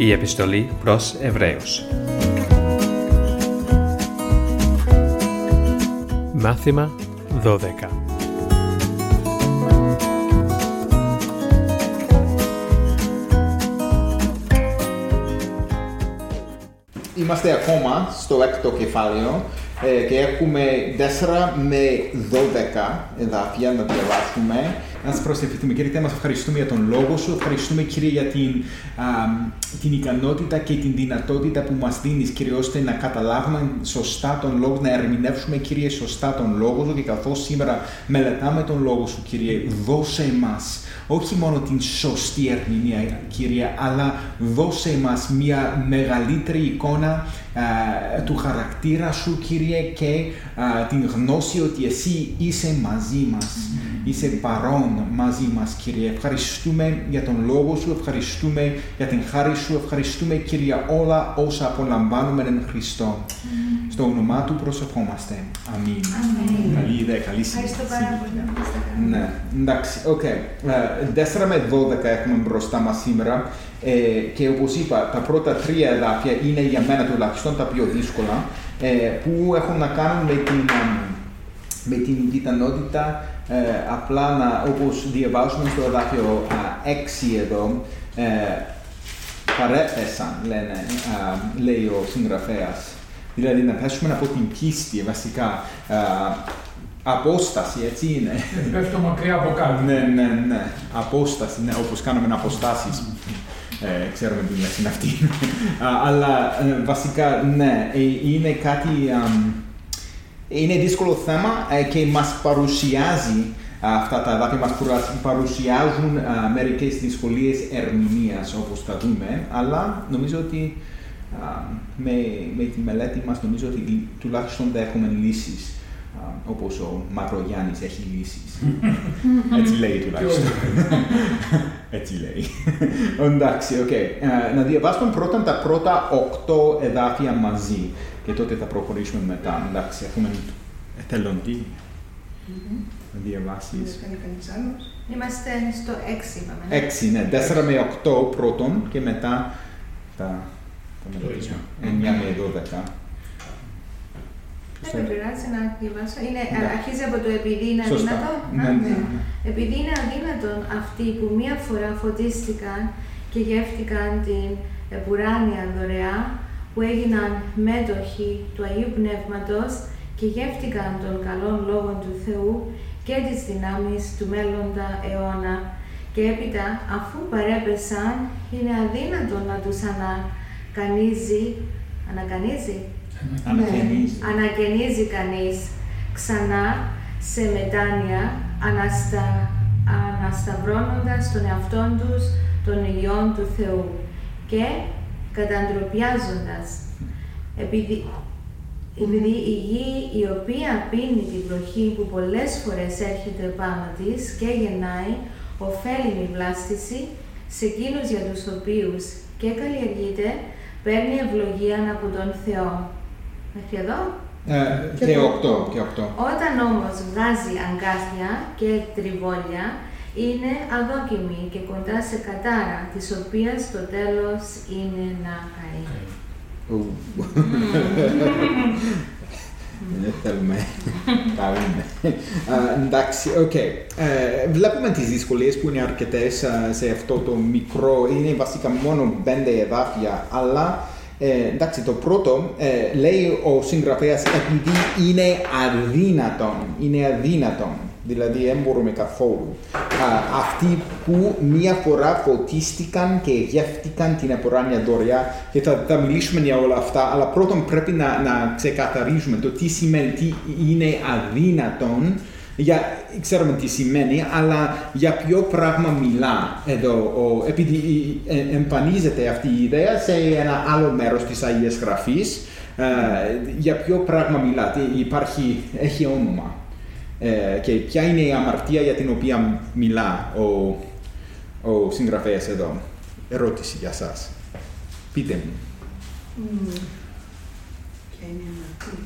Η επιστολή προς Εβραίους. Μάθημα 12 Είμαστε ακόμα στο έκτο κεφάλαιο ε, και έχουμε 4 με 12 εδάφια να διαβάσουμε. Να σα προσευχηθούμε. Κύριε Θεέ, μας ευχαριστούμε για τον λόγο σου. Ευχαριστούμε, κύριε, για την, α, την ικανότητα και την δυνατότητα που μας δίνεις, κύριε, ώστε να καταλάβουμε σωστά τον λόγο, να ερμηνεύσουμε, κύριε, σωστά τον λόγο σου. Και καθώς σήμερα μελετάμε τον λόγο σου, κύριε, δώσε εμά όχι μόνο την σωστή ερμηνεία, κύριε, αλλά δώσε μας μια μεγαλύτερη εικόνα του χαρακτήρα σου, Κύριε, και την γνώση ότι εσύ είσαι μαζί μας, είσαι παρόν μαζί μας, Κύριε. Ευχαριστούμε για τον Λόγο Σου, ευχαριστούμε για την χάρη Σου, ευχαριστούμε, Κύριε, όλα όσα απολαμβάνουμε εν Χριστώ. Στο όνομά Του προσευχόμαστε. Αμήν. Καλή ιδέα, καλή Ευχαριστώ πάρα πολύ. Ναι, εντάξει, οκ. Okay. 4 με 12 έχουμε μπροστά μας σήμερα. Ε, και όπως είπα, τα πρώτα τρία εδάφια είναι για μένα τουλάχιστον τα πιο δύσκολα, ε, που έχουν να κάνουν με την, με την πιθανότητα ε, απλά να, όπως διαβάζουμε στο εδάφιο 6 εδώ, ε, παρέπεσαν, λένε, λέει ο συγγραφέας. Δηλαδή να πέσουμε από την πίστη βασικά. Απόσταση, έτσι είναι. Πέφτω μακριά από κάτω. Ναι, ναι, ναι. Απόσταση, ναι, όπως κάνουμε αποστάσεις. Ε, ξέρουμε τι είναι αυτή. Αλλά ε, βασικά, ναι, ε, είναι κάτι... είναι δύσκολο θέμα και μας παρουσιάζει αυτά τα εδάφια μας παρουσιάζουν μερικές δυσκολίες ερμηνείας όπως τα δούμε, αλλά νομίζω ότι με, με τη μελέτη μας νομίζω ότι τουλάχιστον θα έχουμε λύσεις όπως ο Μακρογιάννης έχει λύσεις. Έτσι λέει τουλάχιστον. Έτσι λέει. Εντάξει, οκ. Να διαβάσουμε πρώτα τα πρώτα οκτώ εδάφια μαζί και τότε θα προχωρήσουμε μετά. Εντάξει, έχουμε εθελοντή. Να διαβάσεις. Είμαστε στο 6, είπαμε. 6, ναι. 4 με 8 πρώτον και μετά θα, θα μελετήσουμε. 9 με 12. Δεν με πειράζει να διαβάσω. Είναι, ναι. Αρχίζει από το επειδή είναι Σωστά. αδύνατο. Ναι, Α, ναι. Επειδή είναι αδύνατον αυτοί που μία φορά φωτίστηκαν και γεύτηκαν την επουράνια δωρεά, που έγιναν μέτοχοι του Αγίου Πνεύματος και γεύτηκαν των καλών λόγων του Θεού και τις δυνάμεις του μέλλοντα αιώνα. Και έπειτα αφού παρέπεσαν είναι αδύνατο να τους ανακανίζει, ανακανίζει, Ανακαινίζει. ανακαινίζει κανείς ξανά σε μετάνοια αναστα... ανασταυρώνοντας τον εαυτόν τους των ιών του Θεού. Και καταντροπιάζοντας επειδή, επειδή η γη η οποία πίνει την βροχή που πολλές φορές έρχεται πάνω της και γεννάει ωφέλιμη βλάστηση σε εκείνους για τους οποίους και καλλιεργείται παίρνει ευλογία από τον Θεό. Μέχρι εδώ; Ε, και 8. Και 8. Όταν όμως βγάζει αγκάθια και τριβόλια, είναι αδόκιμη και κοντά σε κατάρα, της οποίας το τέλος είναι να καεί. Ου. Δεν θέλουμε. Τα είναι. Α, Εντάξει, οκ. Ε, Βλέπουμε τις δυσκολίες που είναι αρκετές α, σε αυτό το μικρό, είναι βασικά μόνο πέντε εδάφια, αλλά ε, εντάξει, το πρώτο ε, λέει ο συγγραφέας επειδή είναι αδύνατον, είναι αδύνατον, δηλαδή δεν μπορούμε καθόλου. Α, αυτοί που μία φορά φωτίστηκαν και γεύτηκαν την εποράνια δωρεά και θα, θα μιλήσουμε για όλα αυτά, αλλά πρώτον πρέπει να, να ξεκαθαρίζουμε το τι σημαίνει, τι είναι αδύνατον, για, ξέρουμε τι σημαίνει, αλλά για ποιο πράγμα μιλά εδώ, ο, επειδή ε, εμφανίζεται αυτή η ιδέα σε ένα άλλο μέρος της Αγίας Γραφής, ε, για ποιο πράγμα μιλά, τι υπάρχει, έχει όνομα ε, και ποια είναι η αμαρτία για την οποία μιλά ο, ο συγγραφέας εδώ; Ερώτηση για σας. Πείτε μου. Ποια είναι η αμαρτία;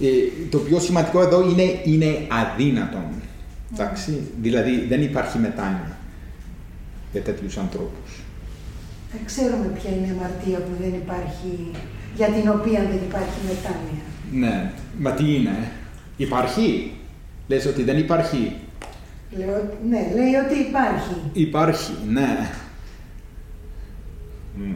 Ε, το πιο σημαντικό εδώ είναι, είναι αδύνατον. Εντάξει, δηλαδή δεν υπάρχει μετάνοια για τέτοιους ανθρώπους. Δεν ξέρουμε ποια είναι η αμαρτία που δεν υπάρχει, για την οποία δεν υπάρχει μετάνοια. Ναι, μα τι είναι, υπάρχει; Λες ότι δεν υπάρχει; Λέω, ναι, λέει ότι υπάρχει. Υπάρχει, ναι. Μμ.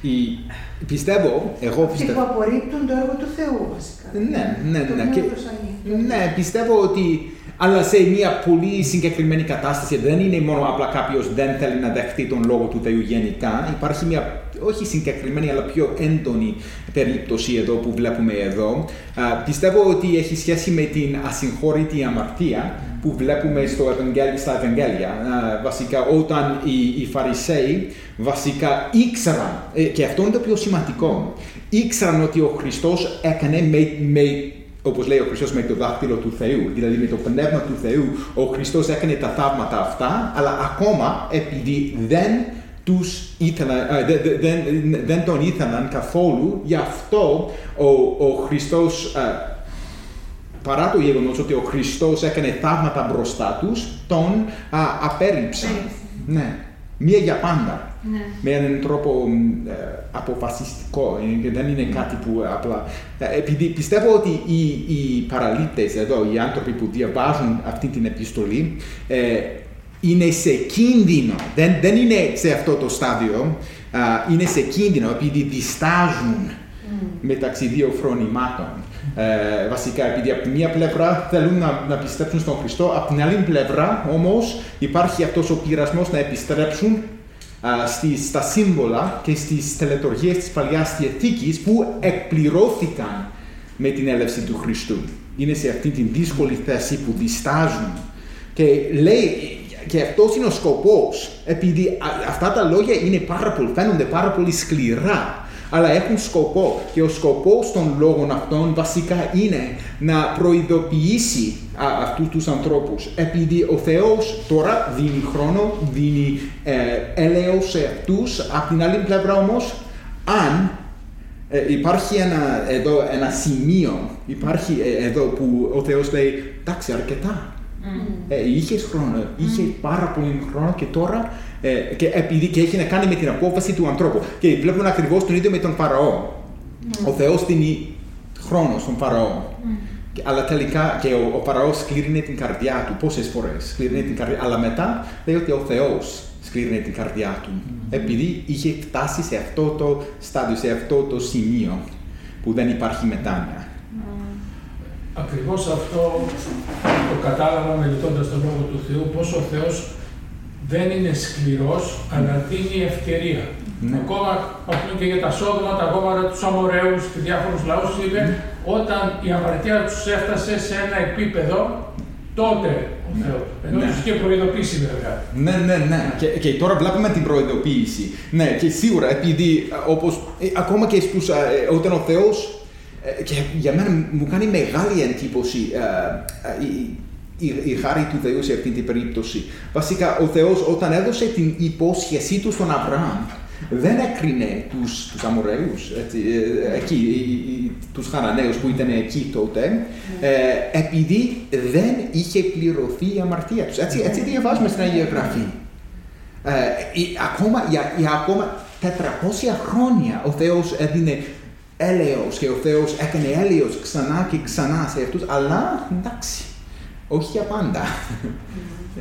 Η... Πιστεύω, εγώ Αυτοί πιστεύω... που απορρίπτουν το έργο του Θεού, βασικά. Ναι, ναι, Το ναι. πνεύμα Και... του Αγίου. Ναι, πιστεύω ότι. Αλλά σε μια πολύ συγκεκριμένη κατάσταση δεν είναι μόνο απλά κάποιος δεν θέλει να δεχτεί τον λόγο του Θεού γενικά. Υπάρχει μια όχι συγκεκριμένη αλλά πιο έντονη περίπτωση εδώ που βλέπουμε εδώ. Α, πιστεύω ότι έχει σχέση με την ασυγχώρητη αμαρτία που βλέπουμε στο Ευαγγέλιο, στα Ευαγγέλια. Α, βασικά όταν οι, οι Φαρισαίοι βασικά ήξεραν, ε, και αυτό είναι το πιο σημαντικό, ήξεραν ότι ο Χριστός έκανε με, με όπως λέει ο Χριστός με το δάχτυλο του Θεού, δηλαδή με το πνεύμα του Θεού, ο Χριστός έκανε τα θαύματα αυτά, αλλά ακόμα επειδή δεν τους ήθελαν, α, δε- δε- δεν, δεν τον ήθελαν καθόλου, γι' αυτό ο, ο Χριστός, α, παρά το γεγονός ότι ο Χριστός έκανε θαύματα μπροστά τους, τον α, απέρριψαν. Απέρριψαν. Ναι, μία για πάντα Ναι. με έναν τρόπο μ, ε, αποφασιστικό ε, και δεν είναι κάτι που απλά... ε, Επειδή πιστεύω ότι οι, οι παραλήπτες εδώ, οι άνθρωποι που διαβάζουν αυτή την επιστολή, ε, είναι σε κίνδυνο, δεν, δεν είναι σε αυτό το στάδιο, α, είναι σε κίνδυνο επειδή διστάζουν μεταξύ δύο φρονημάτων. Ε, βασικά, επειδή από τη μία πλευρά θέλουν να, να πιστέψουν στον Χριστό, από την άλλη πλευρά όμως υπάρχει αυτός ο πειρασμός να επιστρέψουν α, στις, στα σύμβολα και στις τελετουργίες της Παλιάς Διαθήκης που εκπληρώθηκαν με την έλευση του Χριστού. Είναι σε αυτή την δύσκολη θέση που διστάζουν. Και λέει, και αυτός είναι ο σκοπός, επειδή α- αυτά τα λόγια είναι πάρα πολύ, φαίνονται πάρα πολύ σκληρά, αλλά έχουν σκοπό. Και ο σκοπός των λόγων αυτών βασικά είναι να προειδοποιήσει α, αυτούς τους ανθρώπους. Επειδή ο Θεός τώρα δίνει χρόνο, δίνει ε, έλεος σε αυτούς. Απ' την άλλη πλευρά όμως, αν ε, υπάρχει ένα, εδώ ένα σημείο, υπάρχει ε, εδώ που ο Θεός λέει, εντάξει αρκετά. Ε, είχε χρόνο, είχε πάρα πολύ χρόνο και τώρα ε, και επειδή και έχει να κάνει με την απόφαση του ανθρώπου. Και βλέπουμε ακριβώς τον ίδιο με τον Φαραώ. Ο Θεός δίνει χρόνο στον Φαραώ. Και- Αλλά τελικά και ο, ο Φαραώς σκλήρινε την καρδιά του πόσες φορές. Σκλήρινε την καρδιά. Αλλά μετά λέει ότι ο Θεός σκλήρινε την καρδιά του. Επειδή είχε φτάσει σε αυτό το στάδιο, σε αυτό το σημείο που δεν υπάρχει μετάνοια. Ακριβώς αυτό το κατάλαβα μελετώντας τον Λόγο του Θεού, πως ο Θεός δεν είναι σκληρός, αλλά δίνει ευκαιρία. Ναι. Ακόμα ας πούμε και για τα σόδομα, τα γόμαρα, τους αμοραίους και διάφορους λαούς, είπε, όταν η αμαρτία τους έφτασε σε ένα επίπεδο, τότε ο Θεός. Ενώ Ναι. τους είχε προειδοποιήσει βέβαια. Ναι, ναι, ναι. Και, και τώρα βλέπουμε την προειδοποίηση. Ναι, και σίγουρα επειδή ε, όπως, ε, ακόμα και στους, ε, όταν ο Θεός, ε, και για μένα μου κάνει μεγάλη εντύπωση ε, ε, η, η, η χάρη του Θεού σε αυτή την περίπτωση. Βασικά, ο Θεός όταν έδωσε την υπόσχεσή του στον Αβραάμ, δεν έκρινε τους, τους Αμοραίους, έτσι, ε, εκεί, οι- οι- τους Χαναναίους που ήταν εκεί τότε, ε, επειδή δεν είχε πληρωθεί η αμαρτία τους. Έτσι, έτσι διαβάζουμε στην Αγία Γραφή. Ε, η- ακόμα, για, για ακόμα 400 χρόνια ο Θεός έδινε έλεος και ο Θεός έκανε έλεος ξανά και ξανά σε αυτούς, αλλά εντάξει, όχι για πάντα.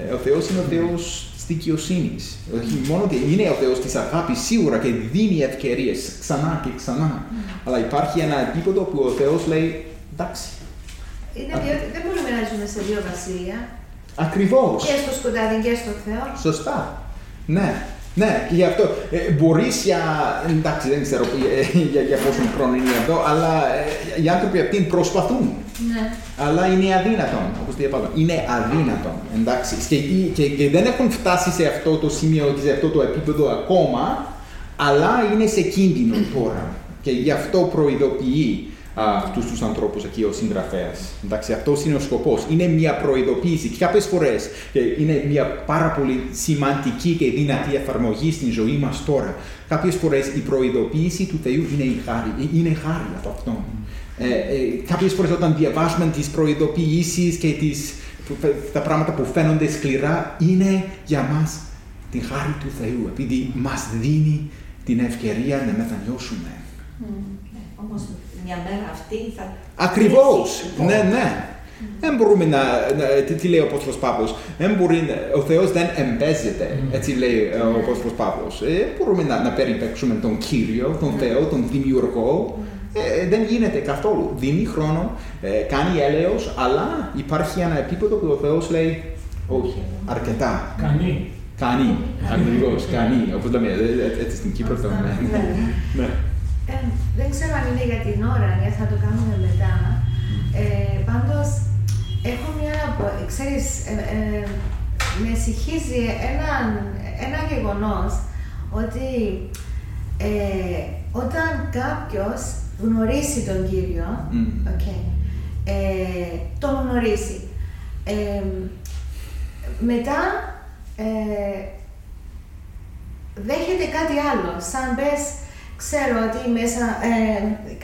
Ε, ο Θεός είναι ο Θεός της δικαιοσύνης. Όχι μόνο ότι είναι ο Θεός της αγάπης σίγουρα και δίνει ευκαιρίες ξανά και ξανά. Αλλά υπάρχει ένα επίπεδο που ο Θεός λέει εντάξει. Είναι διότι δεν μπορούμε να ζούμε σε δύο βασίλεια. Ακριβώς. Και στο σκοτάδι και στο Θεό. Σωστά. Ναι. Ναι, και γι' αυτό ε, μπορείς για, εντάξει δεν ξέρω ε, για, για πόσο χρόνο είναι εδώ, αλλά ε, οι άνθρωποι αυτοί προσπαθούν. Ναι. Αλλά είναι αδύνατον, όπως διαβάζω. Είναι αδύνατον, εντάξει. Και, και, και δεν έχουν φτάσει σε αυτό το σημείο και σε αυτό το επίπεδο ακόμα, αλλά είναι σε κίνδυνο τώρα. Και γι' αυτό προειδοποιεί α, αυτούς τους ανθρώπους εκεί ο συγγραφέας. Εντάξει, αυτός είναι ο σκοπός. Είναι μια προειδοποίηση και κάποιες φορές και είναι μια πάρα πολύ σημαντική και δυνατή εφαρμογή στην ζωή μας τώρα. Κάποιες φορές η προειδοποίηση του Θεού είναι η χάρη, ε, είναι χάρη από αυτόν. Ε, ε, κάποιες φορές όταν διαβάζουμε τις προειδοποιήσεις και τις, που- τα πράγματα που φαίνονται σκληρά είναι για μας την χάρη του Θεού, επειδή μας δίνει την ευκαιρία να μετανιώσουμε. Όμως μια μέρα αυτή θα. Ακριβώς, κρίσει, ναι, λοιπόν. ναι. Δεν μπορούμε να, να- τι, τι λέει ο Απόστολος Παύλος, δεν μπορεί, να- ο Θεός δεν εμπέζεται, έτσι λέει ε, ο Απόστολος Παύλος. Ε, μπορούμε να, να περιπέξουμε τον Κύριο, τον Θεό, τον Δημιουργό, ε, δεν γίνεται καθόλου. Δίνει χρόνο, ε, κάνει έλεος, αλλά υπάρχει ένα επίπεδο που ο Θεός λέει, όχι, αρκετά. Κανεί. Κανεί, ακριβώς, κανεί. Όπως λέμε, ε, ε, έτσι στην Κύπρο το λέμε. Ναι. Ε, δεν ξέρω αν είναι για την ώρα, αν θα το κάνουμε μετά. Ε, πάντως, έχω μια, απο- ξέρεις, ε, ε, με συγχύζει ένα, ένα γεγονός ότι ε, όταν κάποιος γνωρίσει τον Κύριο, Μμ. οκ, ε, τον γνωρίσει, ε, μετά ε, δέχεται κάτι άλλο. Σαν πες, ξέρω ότι μέσα, ε,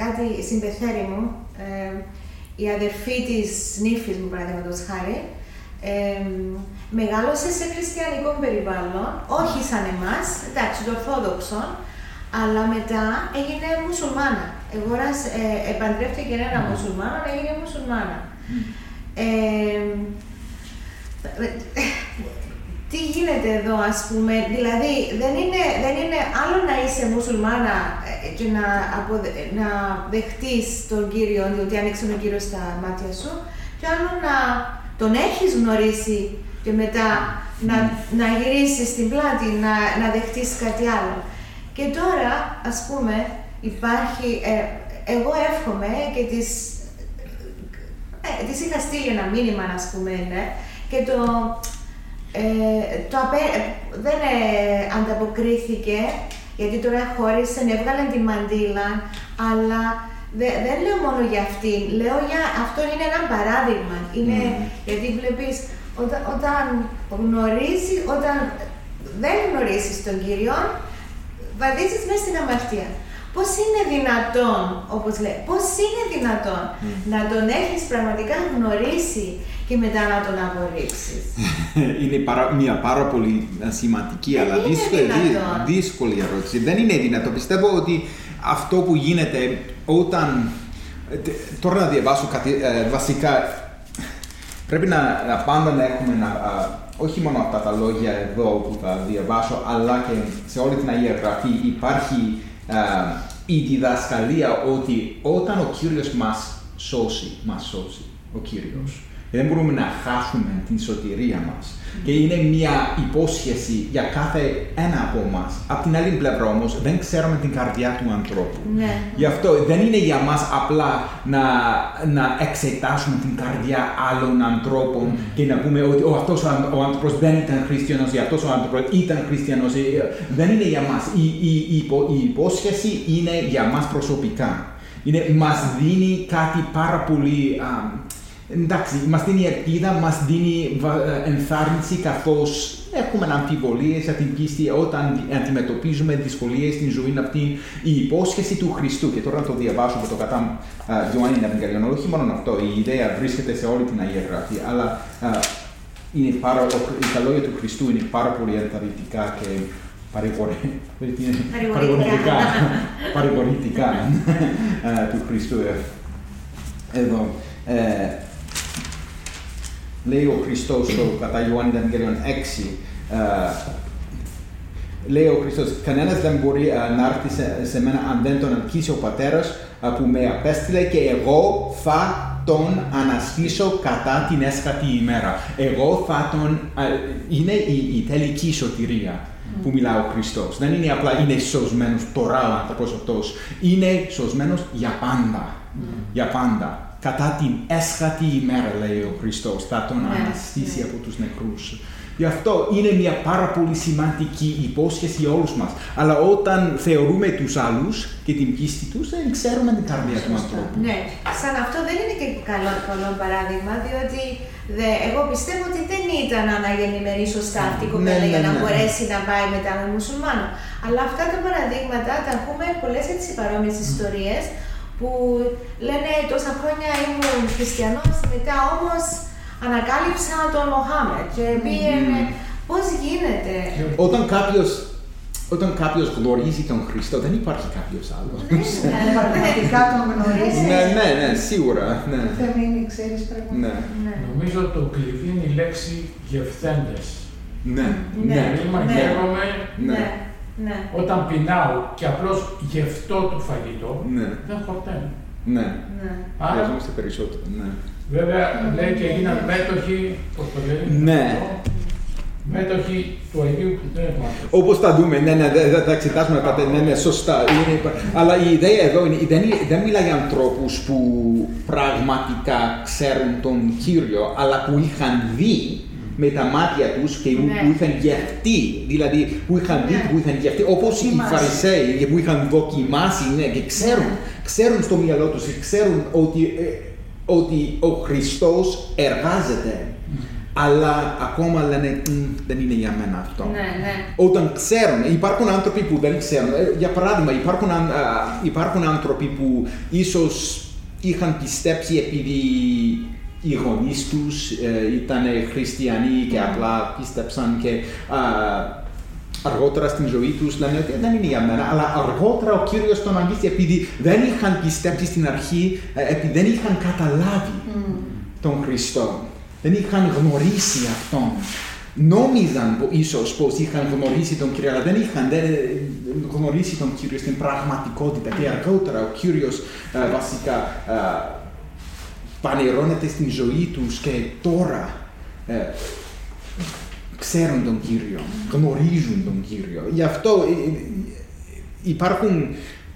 κάτι συμπεθέρη μου, ε, η αδερφή της νύφης μου, παραδείγματος χάρη, ε, μεγάλωσε σε χριστιανικό περιβάλλον, όχι σαν εμάς, εντάξει, το ορθόδοξο, αλλά μετά έγινε μουσουλμάνα. Εγώρασε, ε, επαντρεύτηκε ένα μουσουλμάνο, έγινε μουσουλμάνα. Ε, τι γίνεται εδώ, ας πούμε, δηλαδή δεν είναι, δεν είναι άλλο να είσαι μουσουλμάνα ε, και να, αποδε, να δεχτείς τον Κύριο, διότι άνοιξε τον Κύριος στα μάτια σου, και άλλο να τον έχεις γνωρίσει και μετά να, να γυρίσεις την πλάτη, να, να δεχτείς κάτι άλλο. Και τώρα, ας πούμε, υπάρχει, ε, εγώ εύχομαι και τις ε, της είχα στείλει ένα μήνυμα, να πούμε, ναι, και το, ε, το απέ- ε, δεν ε, ανταποκρίθηκε, γιατί τώρα χώρισε, έβγαλε τη μαντήλα, αλλά δε- δεν λέω μόνο για αυτήν, λέω για αυτό είναι ένα παράδειγμα. Είναι, γιατί βλέπεις, όταν, όταν γνωρίζεις, όταν δεν γνωρίζεις τον Κύριο, βαδίζεις μέσα στην αμαρτία. Πώς είναι δυνατόν, όπως λέει, πώς είναι δυνατόν να τον έχεις πραγματικά γνωρίσει και μετά να τον απορρίψεις. είναι παρά- μια πάρα πολύ ε, σημαντική αλλά είναι δύσκολη, δυνατόν. δύσκολη ερώτηση. Δεν είναι δυνατό. Πιστεύω ότι αυτό που γίνεται όταν. ε, τε- Τώρα να διαβάσω κάτι ε, βασικά. Πρέπει να, να πάντα να έχουμε να, α, όχι μόνο αυτά τα λόγια εδώ που θα διαβάσω, αλλά και σε όλη την Αγία Γραφή υπάρχει α, η διδασκαλία ότι όταν ο Κύριος μας σώσει, μας σώσει ο Κύριος, δεν μπορούμε να χάσουμε την σωτηρία μας. Και είναι μια υπόσχεση για κάθε ένα από εμάς. Απ' την άλλη πλευρά όμως δεν ξέρουμε την καρδιά του ανθρώπου. Ναι. Γι' αυτό δεν είναι για μας απλά να, να εξετάσουμε την καρδιά άλλων ανθρώπων και να πούμε ότι ο, αυτός ο, αν- ο άνθρωπος δεν ήταν χριστιανός ή αυτός ο άνθρωπος ήταν χριστιανός. Ε, ε, Δεν είναι για μας. Η, η, η, υπο- η υπόσχεση είναι για μας προσωπικά. Είναι, μας δίνει κάτι πάρα πολύ... α, εντάξει, μας δίνει ελπίδα, μας δίνει βα- ε, ενθάρρυνση καθώς έχουμε αμφιβολίες για την πίστη όταν αντιμετωπίζουμε δυσκολίες στην ζωή αυτή. Η υπόσχεση του Χριστού, και τώρα να το διαβάσω από το κατά α, Ιωάννη Ναυγκαριών, όχι μόνο αυτό, η ιδέα βρίσκεται σε όλη την Αγία Γραφή, αλλά α, είναι πάρα, ο- τα λόγια του Χριστού είναι πάρα πολύ ενθαρρυντικά και παρηγορη- παρηγορητικά, παρηγορητικά α, του Χριστού. ε. Εδώ. Ε, λέει ο Χριστός στο κατά Ιωάννη Ευαγγέλιον 6, ε, λέει ο Χριστός, κανένας δεν μπορεί ε, να έρθει σε, σε μένα αν δεν τον ελκύσει ο Πατέρας ε, που με απέστειλε και εγώ θα τον αναστήσω κατά την έσχατη ημέρα. Εγώ θα τον... ε, είναι η, η τελική σωτηρία που μιλάει ο Χριστός. Δεν είναι απλά είναι σωσμένος τώρα ο άνθρωπος αυτός. Είναι σωσμένος για πάντα. Για πάντα. Κατά την έσχατη ημέρα, λέει ο Χριστός, θα τον Ναι, αναστήσει ναι. από τους νεκρούς. Γι' αυτό είναι μια πάρα πολύ σημαντική υπόσχεση για όλους μας. Αλλά όταν θεωρούμε τους άλλους και την πίστη τους, δεν ξέρουμε την καρδιά του ανθρώπου. Ναι, σαν αυτό δεν είναι και καλό, καλό παράδειγμα, διότι δε, εγώ πιστεύω ότι δεν ήταν αναγεννημένη σωστά αυτή η κοπέλα Ναι, για ναι, να ναι. μπορέσει να πάει μετά με μουσουλμάνο. Αλλά αυτά τα παραδείγματα τα ακούμε πολλές έτσι παρόμοιες ιστορίες που λένε τόσα χρόνια ήμουν χριστιανός, μετά όμως ανακάλυψα τον Μοχάμετ και πήγαινε Πώς γίνεται; Όταν κάποιος, όταν κάποιος γνωρίζει τον Χριστό, δεν υπάρχει κάποιος άλλος. Αν πραγματικά τον γνωρίζεις. ναι, ναι, ναι, σίγουρα. Ναι. Θεμήνη, ξέρεις πραγματικά. Ναι, Ναι. Νομίζω το κλειδί είναι η λέξη γευθέντες. ναι, Ναι. ναι, Ρήμα Ναι. γεύομαι Ναι. Ναι. όταν πεινάω και απλώς γευτώ το φαγητό, ναι, δεν χορταίνω. ναι. Ναι. Άρα, Χρειαζόμαστε περισσότερο, ναι. βέβαια, λέει και έγιναν μέτοχοι, πώς το λέει, Ναι. μέτοχοι του Αγίου Πνεύματος. Όπως θα δούμε, ναι, ναι, δεν θα εξετάσουμε πάντα, ναι, ναι, σωστά. Είναι, αλλά η ιδέα εδώ είναι, δεν, είναι- δεν μιλάει για ανθρώπους που πραγματικά ξέρουν τον κύριο, αλλά που είχαν δει με τα μάτια τους και που, Ναι. που είχαν γευτεί, δηλαδή που είχαν δει Ναι. και που είχαν γευτεί, όπως οι Δοκιμάσει. Φαρισαίοι και που είχαν δοκιμάσει, ναι, και ξέρουν, ξέρουν στο μυαλό τους, και ξέρουν ότι, ε, ότι ο Χριστός εργάζεται, αλλά ακόμα λένε «Μμ, δεν είναι για μένα αυτό. Ναι, ναι. Όταν ξέρουν, υπάρχουν άνθρωποι που δεν ξέρουν. Ε, Για παράδειγμα, υπάρχουν, αν- α, υπάρχουν άνθρωποι που ίσως είχαν πιστέψει επειδή οι γονείς τους ε, ήταν χριστιανοί και απλά πίστεψαν και α, αργότερα στην ζωή τους λένε ότι δεν είναι για μένα, αλλά αργότερα ο Κύριος τον αγγίξει επειδή δεν είχαν πιστέψει στην αρχή, ε, επειδή δεν είχαν καταλάβει τον Χριστό. Δεν είχαν γνωρίσει Αυτόν. Νόμιζαν πο- ίσως πως είχαν γνωρίσει τον Κύριο, αλλά δεν είχαν δεν, ε, γνωρίσει τον Κύριο στην πραγματικότητα. Και αργότερα ο Κύριος ε, βασικά ε, πανερώνεται στην ζωή τους και τώρα ε, ξέρουν τον Κύριο, γνωρίζουν τον Κύριο. Γι' αυτό ε, ε, υπάρχουν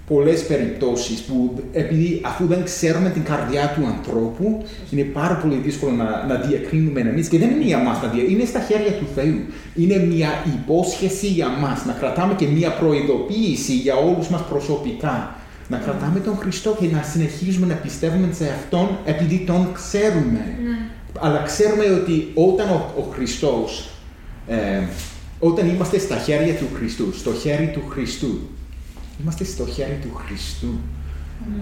πολλές περιπτώσεις που επειδή αφού δεν ξέρουμε την καρδιά του ανθρώπου είναι πάρα πολύ δύσκολο να, να διακρίνουμε εμείς και δεν είναι για μας να δια... είναι στα χέρια του Θεού. Είναι μια υπόσχεση για μας να κρατάμε και μια προειδοποίηση για όλους μας προσωπικά. Να κρατάμε τον Χριστό και να συνεχίζουμε να πιστεύουμε σε Αυτόν επειδή Τον ξέρουμε. Αλλά ξέρουμε ότι όταν ο, ο Χριστός, ε, όταν είμαστε στα χέρια του Χριστού, στο χέρι του Χριστού, είμαστε στο χέρι του Χριστού.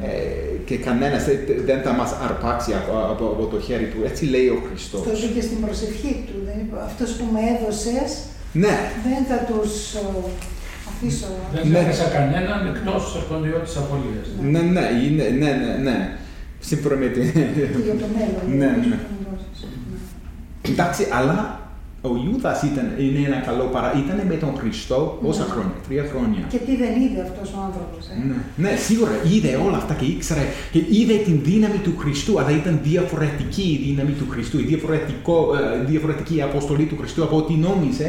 Ε, και κανένας δεν, δεν θα μας αρπάξει από, από, από το χέρι του. Έτσι λέει ο Χριστός. Το είπε και στην προσευχή του. Δεν είπε, αυτός που με έδωσες Ναι, δεν θα τους ε, αφήσω. Δεν Ναι. ξέχασα κανέναν εκτός από τον Υιό της Απολίας. ναι, ναι, είναι, ναι, ναι, ναι. Σύμφωνα με την... Και για το μέλλον. Ναι, για ναι. τους που δώσεις. Ναι. Εντάξει, αλλά ο Ιούδας ήταν, είναι ένα καλό παρά. Ήταν με τον Χριστό πόσα Ναι. χρόνια, τρία χρόνια. Και τι δεν είδε αυτός ο άνθρωπος. Ε. Ναι, ναι, σίγουρα είδε όλα αυτά και ήξερε και είδε την δύναμη του Χριστού, αλλά ήταν διαφορετική η δύναμη του Χριστού, η διαφορετικό, ε, διαφορετική η αποστολή του Χριστού από ό,τι νόμιζε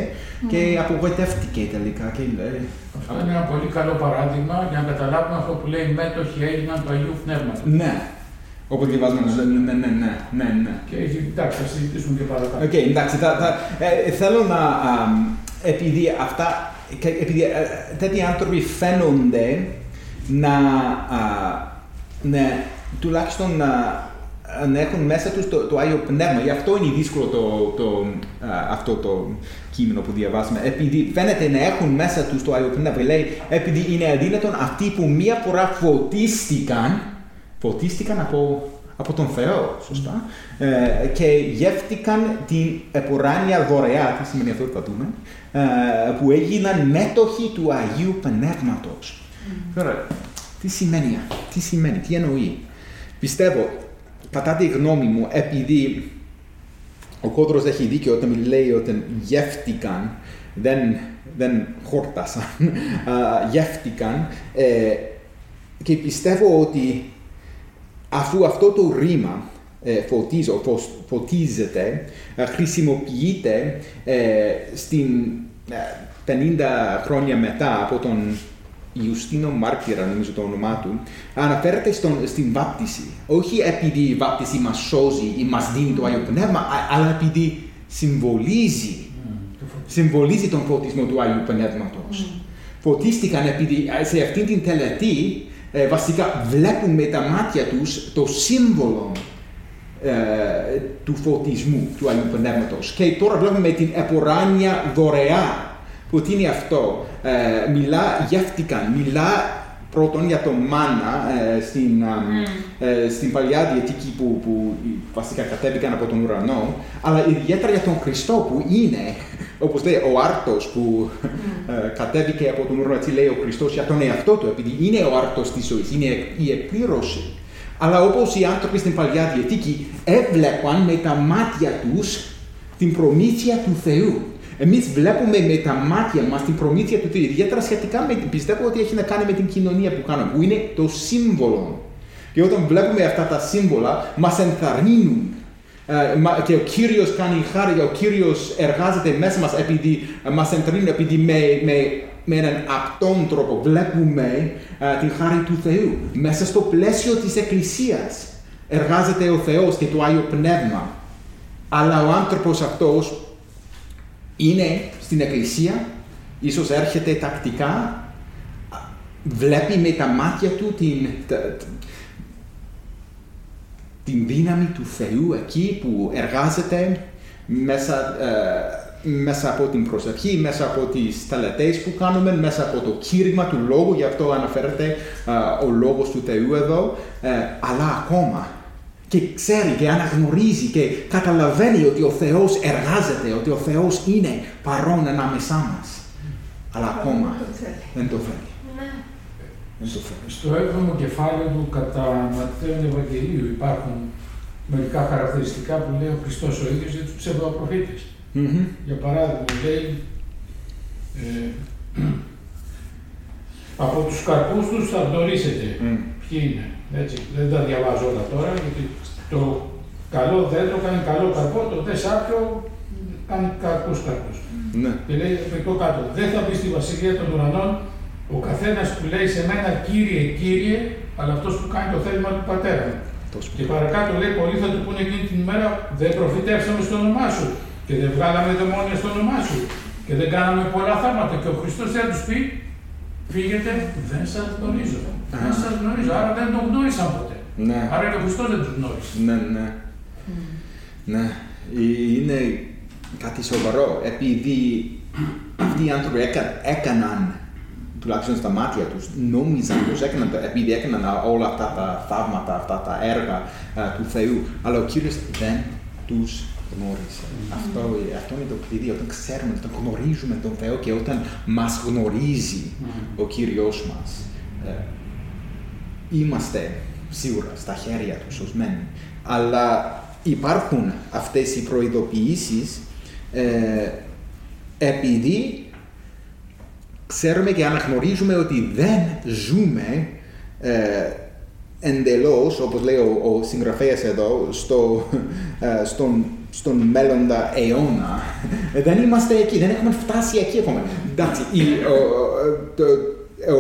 και απογοητεύτηκε τελικά. Και, ε, Αυτό είναι ένα πολύ καλό παράδειγμα για να καταλάβουμε αυτό που λέει μέτοχοι έγιναν του Αγίου Πνεύματος. ναι, όπως διαβάζουμε, ναι, ναι, ναι, ναι, ναι, ναι. Και εντάξει, θα συζητήσουμε και παρακάτω. Οκ, εντάξει, θα, θα, ε, θέλω να, α, επειδή αυτά, και επειδή ε, τέτοιοι άνθρωποι φαίνονται να, α, ναι, τουλάχιστον να, να έχουν μέσα τους το, το Άγιο Πνεύμα. Γι' αυτό είναι δύσκολο το, το, α, αυτό το κείμενο που διαβάσαμε. Επειδή φαίνεται να έχουν μέσα τους το Άγιο Πνεύμα. Λέει, επειδή είναι αδύνατον αυτοί που μία φορά φωτίστηκαν, φωτίστηκαν από, από τον Θεό, σωστά, ε, και γεύτηκαν την επουράνια δωρεά, τι σημαίνει αυτό θα δούμε, ε, που έγιναν μέτοχοι του Αγίου Πνεύματος. Τώρα, τι σημαίνει, τι σημαίνει, τι εννοεί. Πιστεύω, κατά τη γνώμη μου, επειδή ο κόντρος έχει δίκιο όταν λέει ότι γεύτηκαν, δεν, δεν χόρτασαν, α, γεύτηκαν ε, και πιστεύω ότι αφού αυτό το ρήμα ε, φωτίζω, φως- φωτίζεται, ε, χρησιμοποιείται ε, στην ε, 50 χρόνια μετά από τον Ιουστίνο Μάρτυρα, νομίζω το όνομά του, αναφέρεται στον, στην βάπτιση. Όχι επειδή η βάπτιση μας σώζει ή μας δίνει το Άγιο Πνεύμα, α- αλλά επειδή συμβολίζει συμβολίζει τον φωτισμό του Άγιου Πνεύματος. Φωτίστηκαν επειδή ε, σε αυτήν την τελετή ε, βασικά βλέπουν με τα μάτια τους το σύμβολο ε, του φωτισμού του Αγίου Πνεύματος. Και τώρα βλέπουμε την εποράνια δωρεά. Που τι είναι αυτό; Ε, μιλά, γεύτηκαν, μιλά πρώτον για το μάνα ε, στην, α, ε, στην παλιά διαιτική που, που βασικά κατέβηκαν από τον ουρανό, αλλά ιδιαίτερα για τον Χριστό που είναι, όπως λέει ο άρτος που ε, κατέβηκε από τον ουρανό, έτσι λέει ο Χριστός για τον εαυτό του, επειδή είναι ο άρτος της ζωής, είναι η εκπλήρωση. Αλλά όπως οι άνθρωποι στην παλιά διαιτική έβλεπαν με τα μάτια τους την προμήθεια του Θεού. Εμείς βλέπουμε με τα μάτια μας την προμήθεια του Θεού, ιδιαίτερα σχετικά με, πιστεύω ότι έχει να κάνει με την κοινωνία που κάνουμε, που είναι το σύμβολο. Και όταν βλέπουμε αυτά τα σύμβολα, μας ενθαρρύνουν. Ε, μα- και ο Κύριος κάνει χάρη, ο Κύριος εργάζεται μέσα μας επειδή ε, μας ενθαρρύνουν, επειδή με, με, με έναν απτόν τρόπο βλέπουμε ε, την χάρη του Θεού. Μέσα στο πλαίσιο της Εκκλησίας εργάζεται ο Θεός και το Άγιο Πνεύμα. Αλλά ο άνθρωπος αυτός είναι στην εκκλησία, ίσως έρχεται τακτικά, βλέπει με τα μάτια του την, τα- την δύναμη του Θεού εκεί που εργάζεται μέσα, ε, μέσα από την προσευχή, μέσα από τις τελετές που κάνουμε, μέσα από το κήρυγμα του Λόγου, γι' αυτό αναφέρεται ε, ο Λόγος του Θεού εδώ, ε, αλλά ακόμα και ξέρει και αναγνωρίζει και καταλαβαίνει ότι ο Θεός εργάζεται, ότι ο Θεός είναι παρόν ανάμεσά μας. Αλλά ακόμα το θέλει. δεν το θέλει. Ναι. Δεν το θέλει. Στο 7ο κεφάλαιο του κατά Ματθαίων Ευαγγελίου υπάρχουν μερικά χαρακτηριστικά που λέει ο Χριστός ο ίδιος για τους ψευδοπροφήτες. Μμμ. Για παράδειγμα, λέει ε, από τους καρπούς τους θα γνωρίσετε Μμ. ποιοι είναι. Έτσι. Δεν τα διαβάζω όλα τώρα, γιατί το καλό δέντρο κάνει καλό καρπό, το δε σάπιο κάνει κακούς καρπούς. Ναι. Και λέει το κάτω, δεν θα μπει στη βασιλεία των ουρανών ο καθένας που λέει σε μένα Κύριε, Κύριε, αλλά αυτός που κάνει το θέλημα του Πατέρα μου. Τόσο. Και παρακάτω λέει, πολλοί θα του πούνε εκείνη την ημέρα, δεν προφητεύσαμε στο όνομά σου και δεν βγάλαμε δαιμόνια στο όνομά σου και δεν κάναμε πολλά θαύματα. Και ο Χριστός θα τους πει, φύγετε, δεν σας γνωρίζω. Δεν σας γνωρίζω, άρα δεν τον γνώρισαν ποτέ. Ναι. Άρα και ο Χριστός δεν τους γνώρισες. Ναι, ναι. Ναι. Ε, Είναι κάτι σοβαρό, επειδή αυτοί οι άνθρωποι έκα- έκαναν, τουλάχιστον στα μάτια τους, νόμιζαν πως έκαναν, τα- επειδή έκαναν όλα αυτά τα θαύματα, αυτά τα έργα α, του Θεού, αλλά ο Κύριος δεν τους γνώρισε. Αυτό, αυτό είναι το κλειδί, όταν ξέρουμε, όταν γνωρίζουμε τον Θεό και όταν μας γνωρίζει ο Κύριος μας, ε, είμαστε σίγουρα στα χέρια τους σωσμένοι. Αλλά υπάρχουν αυτές οι προειδοποιήσεις ε, επειδή ξέρουμε και αναγνωρίζουμε ότι δεν ζούμε ε, εντελώς, όπως λέει ο, ο συγγραφέας εδώ, στο, ε, στον, στον μέλλοντα αιώνα. Ε, δεν είμαστε εκεί, δεν έχουμε φτάσει εκεί ακόμα. Εντάξει, η, ο, ο- το,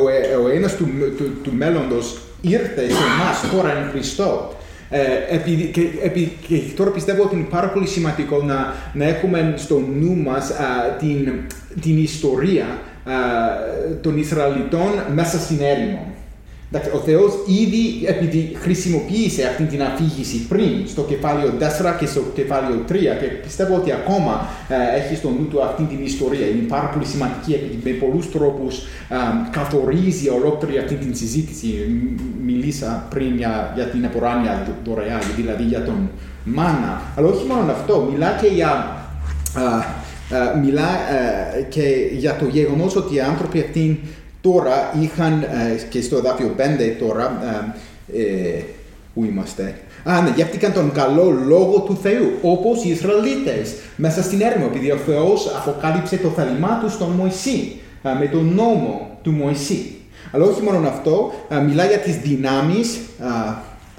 ο, ε, ο ένας του, του, του μέλλοντος ήρθε σε εμάς τώρα εν Χριστώ. Ε, επειδή, και, επει- και τώρα πιστεύω ότι είναι πάρα πολύ σημαντικό να, να έχουμε στο νου μας α, την, την ιστορία α, των Ισραηλιτών μέσα στην έρημο. Εντάξει, ο Θεός ήδη επειδή χρησιμοποίησε αυτή την αφήγηση πριν στο κεφάλαιο 4 και στο κεφάλαιο 3 και πιστεύω ότι ακόμα ε, έχει στο νου του αυτή την ιστορία. Είναι πάρα πολύ σημαντική επειδή με πολλούς τρόπους ε, καθορίζει ολόκληρη αυτή την συζήτηση. Μ- Μιλήσα πριν για, για την εποράνια δο- δωρεά, δηλαδή για τον μάνα. Αλλά όχι μόνο αυτό, μιλά και για α, α, μιλά ε, και για το γεγονός ότι οι άνθρωποι αυτοί τώρα είχαν, ε, και στο εδάφιο 5 τώρα, ε, ε, που είμαστε, Α, ναι, γεύτηκαν τον καλό λόγο του Θεού, όπως οι Ισραηλίτες, μέσα στην έρημο, επειδή ο Θεός αποκάλυψε το θέλημά τους στον Μωυσή, α, με τον νόμο του Μωυσή. Αλλά όχι μόνο αυτό, α, μιλά για τις δυνάμεις,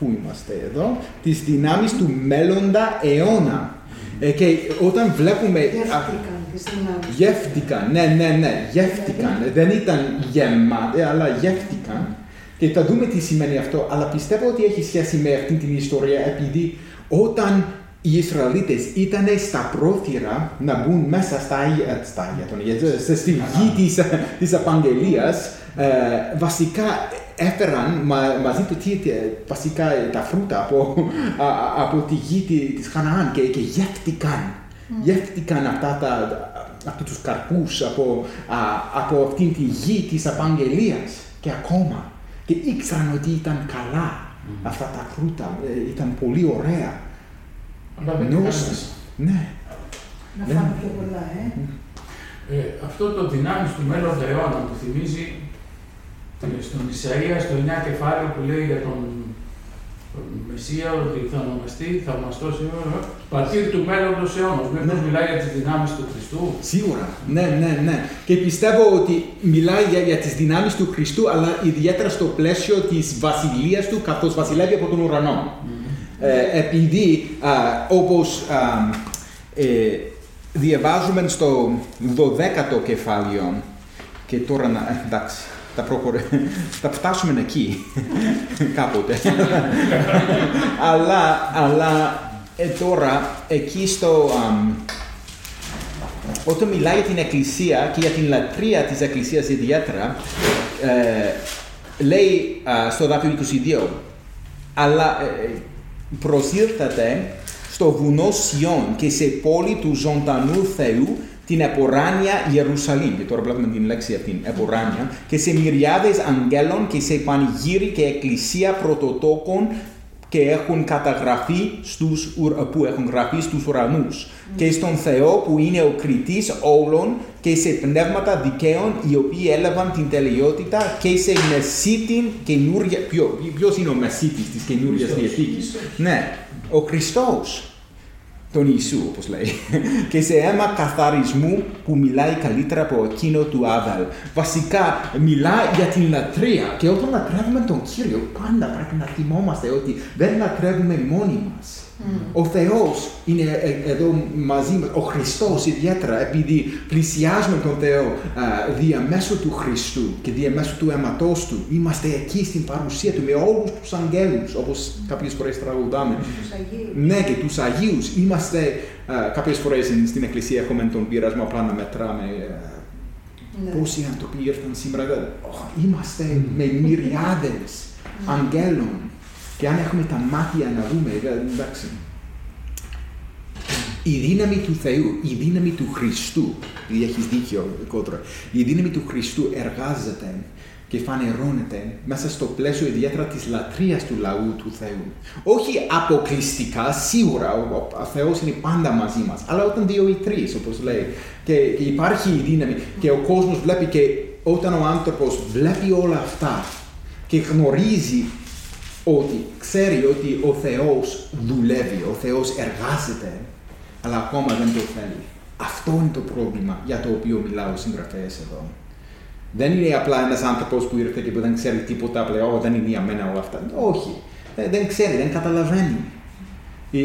α, πού είμαστε εδώ, τις δυνάμεις του μέλλοντα αιώνα. Ε, και όταν βλέπουμε... α, Γεύτηκαν τις δυνάμεις. Γεύτηκαν, ναι, ναι, ναι, γεύτηκαν. Δεν ήταν γεμάτε, αλλά γεύτηκαν. Και θα δούμε τι σημαίνει αυτό, αλλά πιστεύω ότι έχει σχέση με αυτή την ιστορία, επειδή όταν οι Ισραηλίτες ήταν στα πρόθυρα να μπουν μέσα στα Άγια, ε, στα Άγια των Αγίων, σε- στη γη της, της Απαγγελίας, ε, βασικά έφεραν μα- μαζί του τι, τι, βασικά τα φρούτα από, α, α, από τη γη τη- της Χαναάν και, και γεύτηκαν. Γεύτηκαν αυτά τα, αυτούς τους καρπούς από, α, από αυτήν τη γη της Απαγγελίας. Και ακόμα και ήξεραν ότι ήταν καλά. Αυτά τα κρούτα ε, ήταν πολύ ωραία. Αλλά δεν Νιώσαν. κάνεις. Ναι. Να Δεν- φάμε πιο πολλά, ε. Ε, αυτό το δυνάμεις του μέλλοντα αιώνα μου θυμίζει την- στον Ισαΐα, στο 9 κεφάλαιο που λέει για τον, τον Μεσσία, ότι θα ονομαστεί θαυμαστό αιώνα, πατήρ του μέλλοντος αιώνας. Μήπω Ναι. μιλάει για τις δυνάμεις του Χριστού. Σίγουρα. Ναι, ναι, ναι. Και πιστεύω ότι μιλάει για, για τις δυνάμεις του Χριστού, αλλά ιδιαίτερα στο πλαίσιο της βασιλείας του, καθώς βασιλεύει από τον ουρανό. Ε, επειδή, α, όπως α, ε, διαβάζουμε στο 12ο κεφάλαιο, και τώρα, να, εντάξει, θα, προχωρέ, θα φτάσουμε εκεί κάποτε. αλλά αλλά ε, τώρα, εκεί στο... αμ, όταν μιλάει για την Εκκλησία και για την λατρεία της Εκκλησίας ιδιαίτερα, ε, λέει α, στο δάφιο 22, αλλά ε, προσήλθατε στο βουνό Σιών και σε πόλη του ζωντανού Θεού την εποράνια Ιερουσαλήμ. Και τώρα βλέπουμε την λέξη αυτή, εποράνια. Και σε μυριάδες αγγέλων και σε πανηγύρι και εκκλησία πρωτοτόκων και έχουν καταγραφεί στους, ουρ- που έχουν γραφεί στους ουρανούς και στον Θεό που είναι ο κριτής όλων και σε πνεύματα δικαίων οι οποίοι έλαβαν την τελειότητα και σε μεσίτην καινούρια... Ποιο, ποιος είναι ο μεσίτης της καινούριας Χριστός. Διαθήκης; Ναι, ο Χριστός τον Ιησού, όπως λέει, και σε αίμα καθαρισμού που μιλάει καλύτερα από εκείνο του Άδαλ. Βασικά, μιλάει για την λατρεία και όταν λατρεύουμε τον Κύριο, πάντα πρέπει να θυμόμαστε ότι δεν λατρεύουμε μόνοι μας. Ο Θεός είναι ε- εδώ μαζί μας, ο Χριστός ιδιαίτερα, επειδή πλησιάζουμε τον Θεό α, διαμέσου του Χριστού και διαμέσου του αίματός Του, είμαστε εκεί στην παρουσία Του με όλους τους αγγέλους, όπως κάποιες φορές τραγουδάμε. Τους Αγίους. Ναι, και τους Αγίους είμαστε, α, κάποιες φορές στην, στην Εκκλησία έχουμε τον πειρασμό απλά να μετράμε α, Ναι. πόσοι άνθρωποι ήρθαν σήμερα. δεν- Ω, είμαστε με μυριάδες αγγέλων και αν έχουμε τα μάτια να δούμε, ε, εντάξει. Η δύναμη του Θεού, η δύναμη του Χριστού, επειδή έχεις δίκιο κότρα, η δύναμη του Χριστού εργάζεται και φανερώνεται μέσα στο πλαίσιο ιδιαίτερα της λατρείας του λαού του Θεού. Όχι αποκλειστικά, σίγουρα, ο, ο, ο Θεός είναι πάντα μαζί μας, αλλά όταν δύο ή τρεις, όπως λέει, και, και υπάρχει η δύναμη και ο κόσμος βλέπει και όταν ο άνθρωπος βλέπει όλα αυτά και γνωρίζει ότι ξέρει ότι ο Θεός δουλεύει, ο Θεός εργάζεται, αλλά ακόμα δεν το θέλει. Αυτό είναι το πρόβλημα για το οποίο μιλάω ο συγγραφέας εδώ. Δεν είναι απλά ένας άνθρωπος που ήρθε και που δεν ξέρει τίποτα, απλά «Ω, δεν είναι για μένα όλα αυτά». Όχι, Ε, δεν ξέρει, δεν καταλαβαίνει. Ε,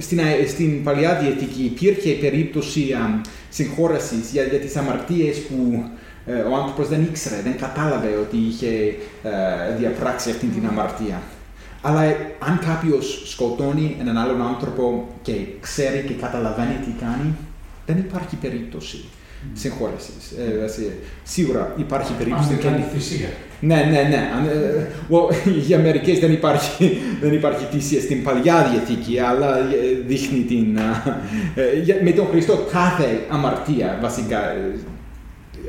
Στην, α- στην Παλιά Διαθήκη υπήρχε περίπτωση α, συγχώρεσης για, για τις αμαρτίες που ε, ο άνθρωπος δεν ήξερε, δεν κατάλαβε ότι είχε ε, διαπράξει αυτή την αμαρτία. Αλλά ε, αν κάποιος σκοτώνει έναν άλλον άνθρωπο και ξέρει και καταλαβαίνει τι κάνει, δεν υπάρχει περίπτωση συγχώρεσης. Ε, δηλαδή, σίγουρα υπάρχει περίπτωση. Αν δεν και- κάνει θυσία. ναι, ναι, ναι. Αν, ε, well, για μερικές δεν υπάρχει, δεν υπάρχει θυσία στην Παλιά Διαθήκη, αλλά ε, δείχνει την... α, ε, για- με τον Χριστό κάθε αμαρτία, βασικά, ε,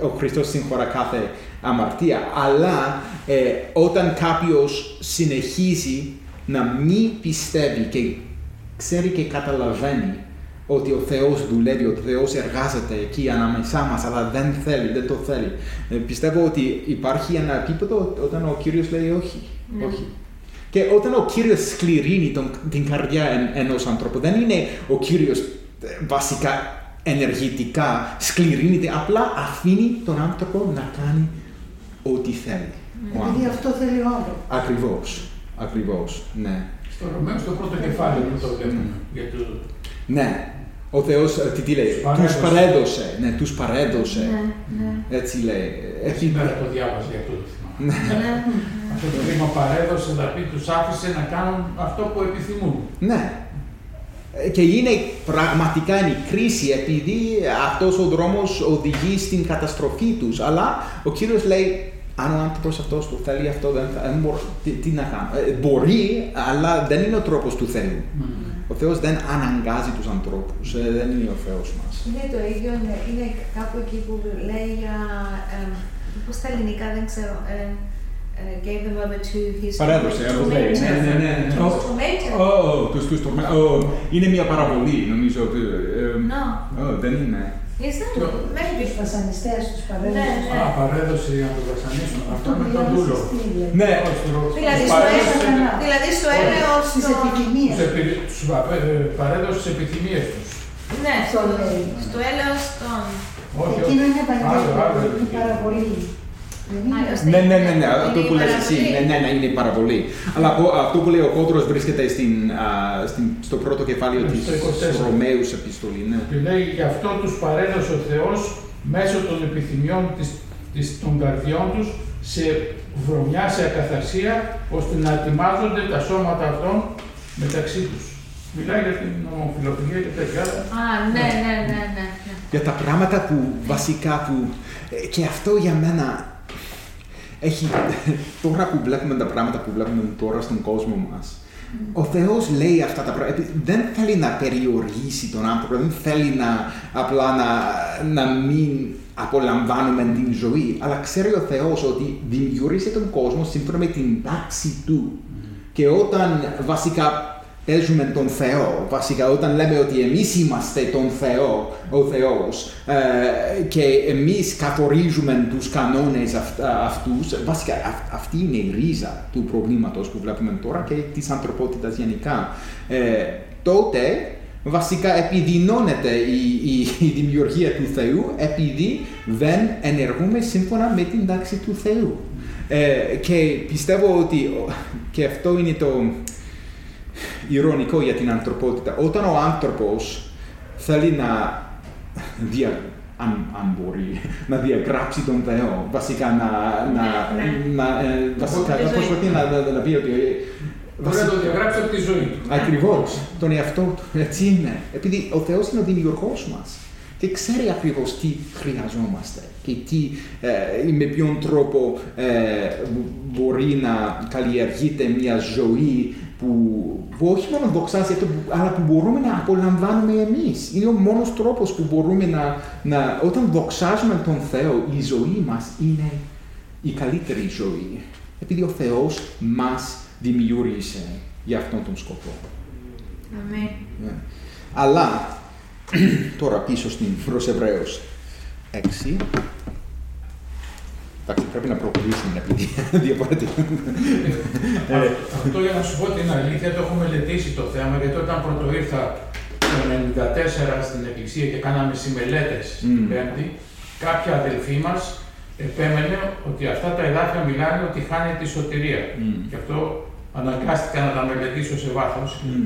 ο Χριστός συγχωρά κάθε αμαρτία, αλλά ε, όταν κάποιος συνεχίζει να μην πιστεύει και ξέρει και καταλαβαίνει ότι ο Θεός δουλεύει, ότι ο Θεός εργάζεται εκεί ανάμεσά μας, αλλά δεν θέλει, δεν το θέλει. Ε, πιστεύω ότι υπάρχει ένα επίπεδο όταν ο Κύριος λέει όχι, Ναι. όχι. Και όταν ο Κύριος σκληρύνει τον, την καρδιά εν, ενός ανθρώπου, δεν είναι ο Κύριος ε, βασικά ενεργητικά σκληρύνεται, απλά αφήνει τον άνθρωπο να κάνει ό,τι θέλει. Ο Επειδή άνθρωπος. αυτό θέλει όλο. Ακριβώς, ακριβώς, ναι. Στο Ρωμαίο, στο πρώτο κεφάλαιο που το βλέπουμε. Για το... Ναι, ο Θεός, ε, τι, τι λέει, Τους τους παρέδωσε. παρέδωσε, ναι, τους παρέδωσε, Ναι, ναι. έτσι λέει. Έχει, Σήμερα το διάβαζα για αυτό το θυμάμαι. Ναι. Αυτό το ρήμα παρέδωσε, δηλαδή τους άφησε να κάνουν αυτό που επιθυμούν. ναι. Ε, Και είναι πραγματικά είναι η κρίση επειδή αυτός ο δρόμος οδηγεί στην καταστροφή τους. Αλλά ο Κύριος λέει, αν ο άνθρωπος αυτός το θέλει αυτό, δεν θα, δεν μπορώ- τι, τι να κάνω. Ε, μπορεί, αλλά δεν είναι ο τρόπος του Θεού. Ο Θεός δεν αναγκάζει τους ανθρώπους, ε, δεν είναι ο Θεός μας. Είναι το ίδιο, είναι, είναι κάπου εκεί που λέει για. Ε, Πώς στα ελληνικά δεν ξέρω. Ε, uh, gave them over to his Παρέδωσε, όπως λέει. tormentors. Ναι, ναι, ναι. To Ω, his tormentors. ω, τους, τους τορμε- ω, Είναι μια παραβολή, νομίζω. ότι, ε, No. ω, δεν είναι. Is that? No. Maybe. Τους βασανιστές, τους Ναι, παρέλους. ναι. Α, παρέδωσε για να το βασανίσουν. Αυτό με τον διάβασες δούλο. τι λέει. Ναι, Όχι, το- Δηλαδή τους στο παρέδωσε- έλεος, δηλαδή στο έλεος Στις των... επιθυμίες. τους επι- τους βα- ε, παρέδωσε τις επιθυμίες τους. Ναι, Αυτό στο, λέει. στο έλεος των... Όχι, Εκείνο όχι. είναι Άλλο, άλλο, Ευαγγέλιο, είναι άλλο. παραβολή. Δεν είναι. Άλλος Ναι, ναι, ναι, ναι, Είναι αυτό που η λες εσύ, παραβολή. ναι, ναι, ναι, είναι η παραβολή. Αλλά από- αυτό που λέει ο Κόντρος βρίσκεται στην, α, στην- στο πρώτο κεφάλαιο Ναι, της στο 24. Ρωμαίους επιστολής, ναι. Και λέει γι' αυτό τους παρέδωσε ο Θεός μέσω των επιθυμιών της, της, των καρδιών τους σε βρωμιά, σε ακαθαρσία, ώστε να ετοιμάζονται τα σώματα αυτών μεταξύ τους. Μιλάει για την ομοφιλοφιλία και τέτοια άλλα. Α, ναι, ναι, ναι, ναι. ναι. Για τα πράγματα που βασικά που... ε, Και αυτό για μένα έχει... Τώρα που βλέπουμε τα πράγματα που βλέπουμε τώρα στον κόσμο μας, ο Θεός λέει αυτά τα πράγματα. Δεν θέλει να περιορίσει τον άνθρωπο, δεν θέλει να απλά να, να μην απολαμβάνουμε την ζωή. Αλλά ξέρει ο Θεός ότι δημιούργησε τον κόσμο σύμφωνα με την τάξη του. Και όταν βασικά παίζουμε τον Θεό, βασικά όταν λέμε ότι εμείς είμαστε τον Θεό, ο Θεός ε, και εμείς καθορίζουμε τους κανόνες αυ- αυτούς, βασικά αυ- αυτή είναι η ρίζα του προβλήματος που βλέπουμε τώρα και της ανθρωπότητας γενικά. Ε, τότε βασικά επιδεινώνεται η, η, η δημιουργία του Θεού επειδή δεν ενεργούμε σύμφωνα με την τάξη του Θεού. Ε, και πιστεύω ότι ο- και αυτό είναι το ηρωνικό για την ανθρωπότητα. Όταν ο άνθρωπος θέλει να δια, αν, αν μπορεί, να διαγράψει τον Θεό, βασικά να, να, Ναι, να, ε, βασικά, Τη να ζωή. προσπαθεί να, να, να πει ότι ε, Μπορεί να το διαγράψει από τη ζωή του. Ακριβώς, τον εαυτό του, έτσι είναι. Επειδή ο Θεός είναι ο δημιουργός μας και ξέρει ακριβώς τι χρειαζόμαστε και τι, ε, με ποιον τρόπο ε, μπο- μπορεί να καλλιεργείται μια ζωή που, που όχι μόνο δοξάζει αυτό, που- αλλά που μπορούμε να απολαμβάνουμε εμείς. Είναι ο μόνος τρόπος που μπορούμε να, να όταν δοξάζουμε τον Θεό, η ζωή μας είναι η καλύτερη ζωή. Επειδή ο Θεός μας δημιούργησε για αυτόν τον σκοπό. Αμήν. Ναι. Αλλά, τώρα πίσω στην προς Εβραίους 6, εντάξει, πρέπει να προχωρήσουμε επειδή διαφορετικά. Α- Αυτό για να σου πω την αλήθεια το έχω μελετήσει το θέμα γιατί όταν πρώτο ήρθα το 1994 στην εκκλησία και κάναμε συμμελέτες στην Μμμ. Πέμπτη, κάποια αδελφοί μας επέμενε ότι αυτά τα εδάφια μιλάνε ότι χάνει τη σωτηρία. Μμ. Γι' αυτό αναγκάστηκα να τα μελετήσω σε βάθος. Μμ.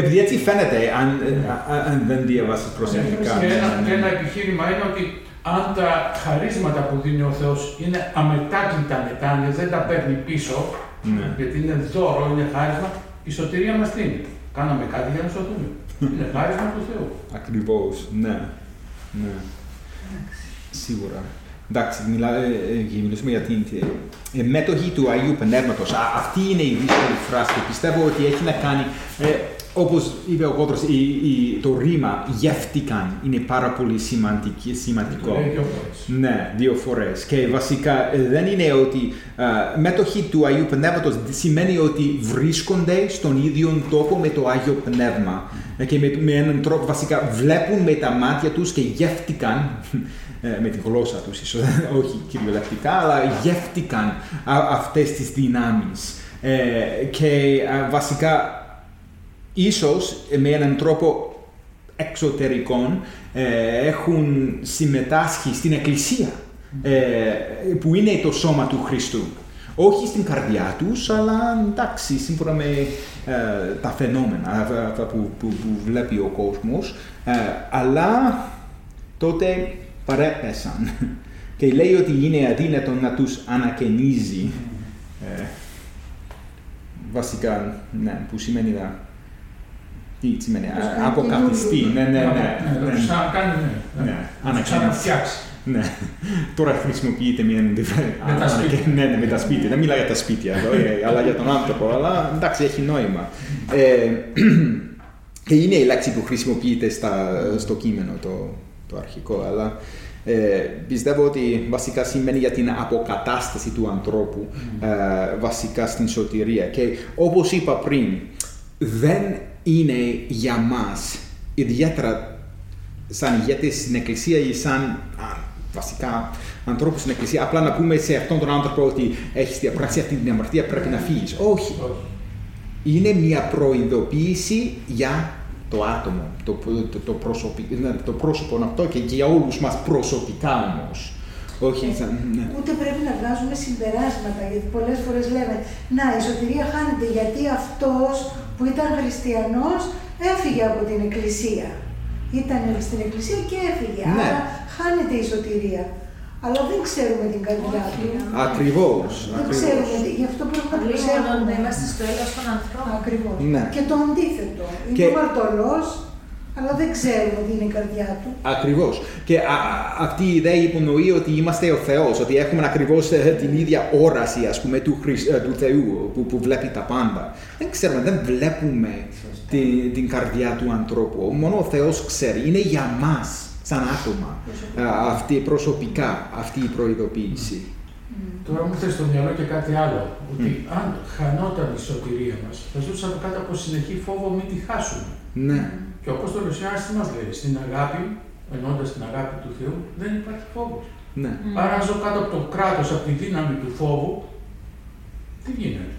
Επειδή έτσι φαίνεται, αν, α- αν δεν διαβάσεις προσεκτικά. Και ένα, ναι, ναι. και ένα επιχείρημα είναι ότι αν τα χαρίσματα που δίνει ο Θεός είναι αμετάκλητα μετάνοια, δεν τα παίρνει πίσω, Ναι. γιατί είναι δώρο, είναι χάρισμα, η σωτηρία μας τι είναι. Κάναμε κάτι για να σωθούμε. είναι χάρισμα του Θεού. Ακριβώς, ναι. ναι. Σίγουρα. Εντάξει, μιλάμε, ε, μιλήσουμε για την ε, μέτοχη του Αγίου Πνεύματος. Α, αυτή είναι η δύσκολη φράση και πιστεύω ότι έχει να κάνει, ε, όπως είπε ο Κότρος, η, η, το ρήμα γεύτηκαν είναι πάρα πολύ σημαντική, σημαντικό. Το λέει δύο φορές. Ναι, δύο φορές. Και βασικά ε, δεν είναι ότι ε, μέτοχοι του Αγίου Πνεύματος σημαίνει ότι βρίσκονται στον ίδιο τόπο με το Άγιο Πνεύμα. Ε, Και με, με έναν τρόπο βασικά βλέπουν με τα μάτια τους και γεύτηκαν ε, με τη γλώσσα τους ίσως, όχι κυριολεκτικά, αλλά γεύτηκαν α, αυτές τις δυνάμεις. Ε, και α, βασικά ίσως ε, με έναν τρόπο εξωτερικών ε, έχουν συμμετάσχει στην Εκκλησία ε, που είναι το σώμα του Χριστού. Όχι στην καρδιά τους, αλλά εντάξει, σύμφωνα με ε, τα φαινόμενα αυτά- αυτά που, που, που βλέπει ο κόσμος, ε, αλλά τότε παρέπεσαν και λέει ότι είναι αδύνατο να τους ανακαινίζει. Ε, βασικά, ναι, που σημαίνει να... Τι σημαίνει, Τους α, κάνει αποκαθιστεί, ναι, ναι, ναι. Να ναι. το ξανακάνει, ναι. Ναι, Να το ανακαίνιση. ξαναφτιάξει. Ναι. Τώρα χρησιμοποιείται μια Με τα σπίτια. Ναι, ναι, με τα σπίτια. Δεν μιλάει για τα σπίτια εδώ, ε, αλλά για τον άνθρωπο. Αλλά εντάξει, έχει νόημα. Ε, και είναι η λέξη που χρησιμοποιείται στα, στο κείμενο το, το αρχικό, αλλά Ε, πιστεύω ότι βασικά σημαίνει για την αποκατάσταση του ανθρώπου ε, βασικά στην σωτηρία. Και όπως είπα πριν, δεν είναι για μας, ιδιαίτερα σαν ηγέτες στην Εκκλησία ή σαν α, βασικά ανθρώπους στην Εκκλησία, απλά να πούμε σε αυτόν τον άνθρωπο ότι έχεις διαπράξει αυτή την αμαρτία, πρέπει να φύγεις. Όχι. Είναι μια προειδοποίηση για το άτομο, το, το, το, προσωπι- ναι, το πρόσωπο αυτό και για όλους μας προσωπικά όμως. Όχι σαν... ναι. Ούτε πρέπει να βγάζουμε συμπεράσματα, γιατί πολλές φορές λέμε «Να, η σωτηρία χάνεται γιατί αυτός που ήταν χριστιανός έφυγε από την εκκλησία». Ήταν στην εκκλησία και έφυγε, Ναι. άρα χάνεται η σωτηρία. Αλλά δεν ξέρουμε την καρδιά του. Ακριβώς. Δεν ακριβώς. ξέρουμε, γι' αυτό πρέπει να Λίγο να προσέχουμε. είμαστε στο έλεος των ανθρώπων. Ακριβώς. Ναι. Και το αντίθετο. Είναι Και- αμαρτωλός, αλλά δεν ξέρουμε τι είναι η καρδιά του. Ακριβώς. Και α, α, αυτή η ιδέα υπονοεί ότι είμαστε ο Θεός, ότι έχουμε ακριβώς ε, την ίδια όραση, ας πούμε, του, Χρυσ- ε, του Θεού που, που βλέπει τα πάντα. Δεν ξέρουμε, δεν βλέπουμε την, την καρδιά του ανθρώπου. Μόνο ο Θεός ξέρει. Είναι για μας, σαν άτομα, α, αυτή, προσωπικά, αυτή η προειδοποίηση. Τώρα μου ήρθε στο μυαλό και κάτι άλλο. Ότι αν χανόταν η σωτηρία μας, θα ζούσαμε κάτω από συνεχή φόβο μην τη χάσουμε. Ναι. Και ο Απόστολος Ιωάννης τι μας λέει, στην αγάπη, ενώντας την αγάπη του Θεού, δεν υπάρχει φόβος. Ναι. Άρα αν ζω κάτω από το κράτος, από τη δύναμη του φόβου, τι γίνεται;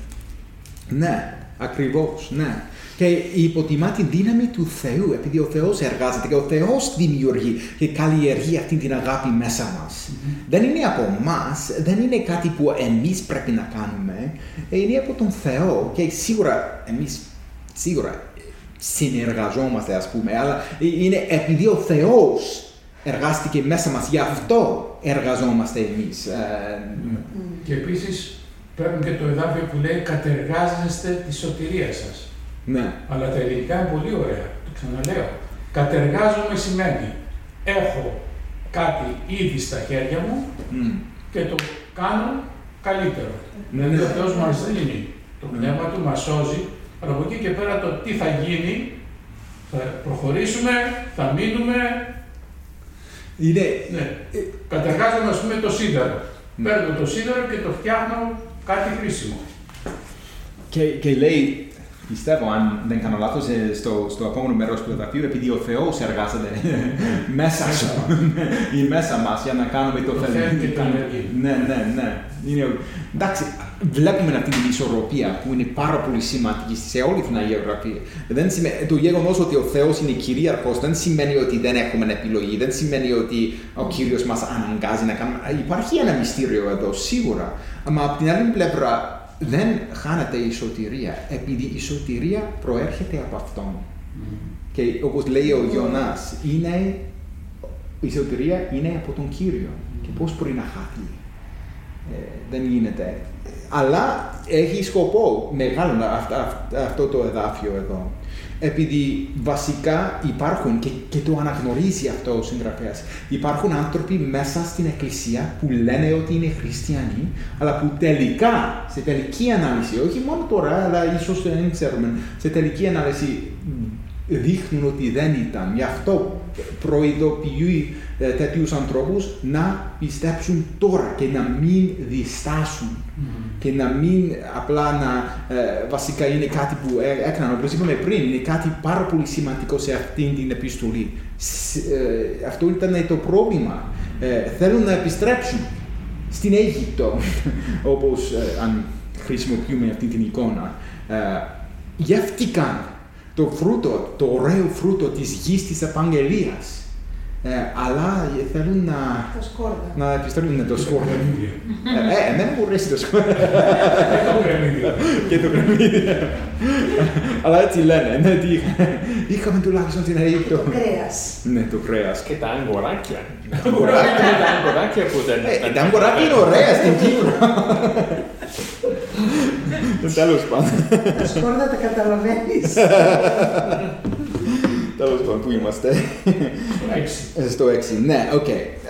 Ναι, ακριβώς, ναι. Και υποτιμά τη δύναμη του Θεού, επειδή ο Θεός εργάζεται και ο Θεός δημιουργεί και καλλιεργεί αυτή την αγάπη μέσα μας. Δεν είναι από εμάς, δεν είναι κάτι που εμείς πρέπει να κάνουμε, είναι από τον Θεό και σίγουρα εμείς σίγουρα συνεργαζόμαστε ας πούμε, αλλά είναι επειδή ο Θεός εργάστηκε μέσα μας, γι' αυτό εργαζόμαστε εμείς. Ε, Και επίσης παίρνουν και το εδάφιο που λέει κατεργάζεστε τη σωτηρία σας. ναι, Αλλά τα ελληνικά είναι πολύ ωραία. Το ξαναλέω. Κατεργάζομαι σημαίνει έχω κάτι ήδη στα χέρια μου Μμ. και το κάνω καλύτερο. Ναι, Δηλαδή ναι. ο Θεός μας δίνει το Ναι. πνεύμα του, μας σώζει, αλλά από εκεί και πέρα το τι θα γίνει, θα προχωρήσουμε, θα μείνουμε, είναι, ναι. Κατεργάζομαι ας πούμε το σίδερο. Ναι. Παίρνω το σίδερο και το φτιάχνω κάτι χρήσιμο. Και, και λέει, πιστεύω, αν δεν κάνω λάθος, ε, στο, στο επόμενο μέρος του εδαφίου, επειδή ο Θεός εργάζεται μέσα σου ή μέσα μας για να κάνουμε το Το θέλει. θέλει και το ενεργεί. Ναι, ναι, ναι. Είναι, εντάξει, βλέπουμε αυτή την ισορροπία που είναι πάρα πολύ σημαντική σε όλη την Αγία Γραφή. Δεν σημαίνει, το γεγονός ότι ο Θεός είναι κυρίαρχος δεν σημαίνει ότι δεν έχουμε επιλογή, δεν σημαίνει ότι ο κύριος μας αναγκάζει να κάνουμε. Υπάρχει ένα μυστήριο εδώ, σίγουρα. Αλλά από την άλλη πλευρά δεν χάνεται η σωτηρία, επειδή η σωτηρία προέρχεται από αυτόν. Και όπως λέει ο Ιωνάς, είναι, η σωτηρία είναι από τον Κύριο. Και πώς μπορεί να χάθει; Ε, δεν γίνεται. Αλλά έχει σκοπό μεγάλο αυτά- αυτά- αυτό το εδάφιο εδώ. Επειδή βασικά υπάρχουν και, και το αναγνωρίζει αυτό ο συγγραφέας. Υπάρχουν άνθρωποι μέσα στην εκκλησία που λένε ότι είναι χριστιανοί, αλλά που τελικά, σε τελική ανάλυση, όχι μόνο τώρα, αλλά ίσως δεν ξέρουμε, σε τελική ανάλυση δείχνουν ότι δεν ήταν. Γι' αυτό προειδοποιεί ε, τέτοιους ανθρώπους να πιστέψουν τώρα και να μην διστάσουν και να μην απλά να ε, βασικά είναι κάτι που έ- έκαναν. Όπως είπαμε πριν είναι κάτι πάρα πολύ σημαντικό σε αυτήν την επιστολή. Σ- ε, αυτό ήταν το πρόβλημα. Ε, θέλουν να επιστρέψουν στην Αίγυπτο όπως ε, αν χρησιμοποιούμε αυτή την εικόνα. Ε, γεύτηκαν το φρούτο, το ωραίο φρούτο της γης της Επαγγελίας ε, αλλά θέλουν να, Τα σκόρδα. να επιστρέψουν το σκόρδο. κρεμμύδια. Ε, ε, δεν μου αρέσει το σκόρδο Και το κρεμμύδια. και το κρεμμύδι. Αλλά έτσι λένε, ναι, τι είχα- είχαμε τουλάχιστον στην Αίγυπτο. Το κρέας. Ναι, το κρέας. Και τα αγγουράκια. Και τα αγγουράκια που δεν Ε, τα αγγουράκια είναι ωραία στην Κύπρο. Τέλος πάντων. Τα σκόρδα τα καταλαβαίνεις. Τέλος πάντων, πού είμαστε. Έξι. Ε, Στο 6. Ναι, οκ.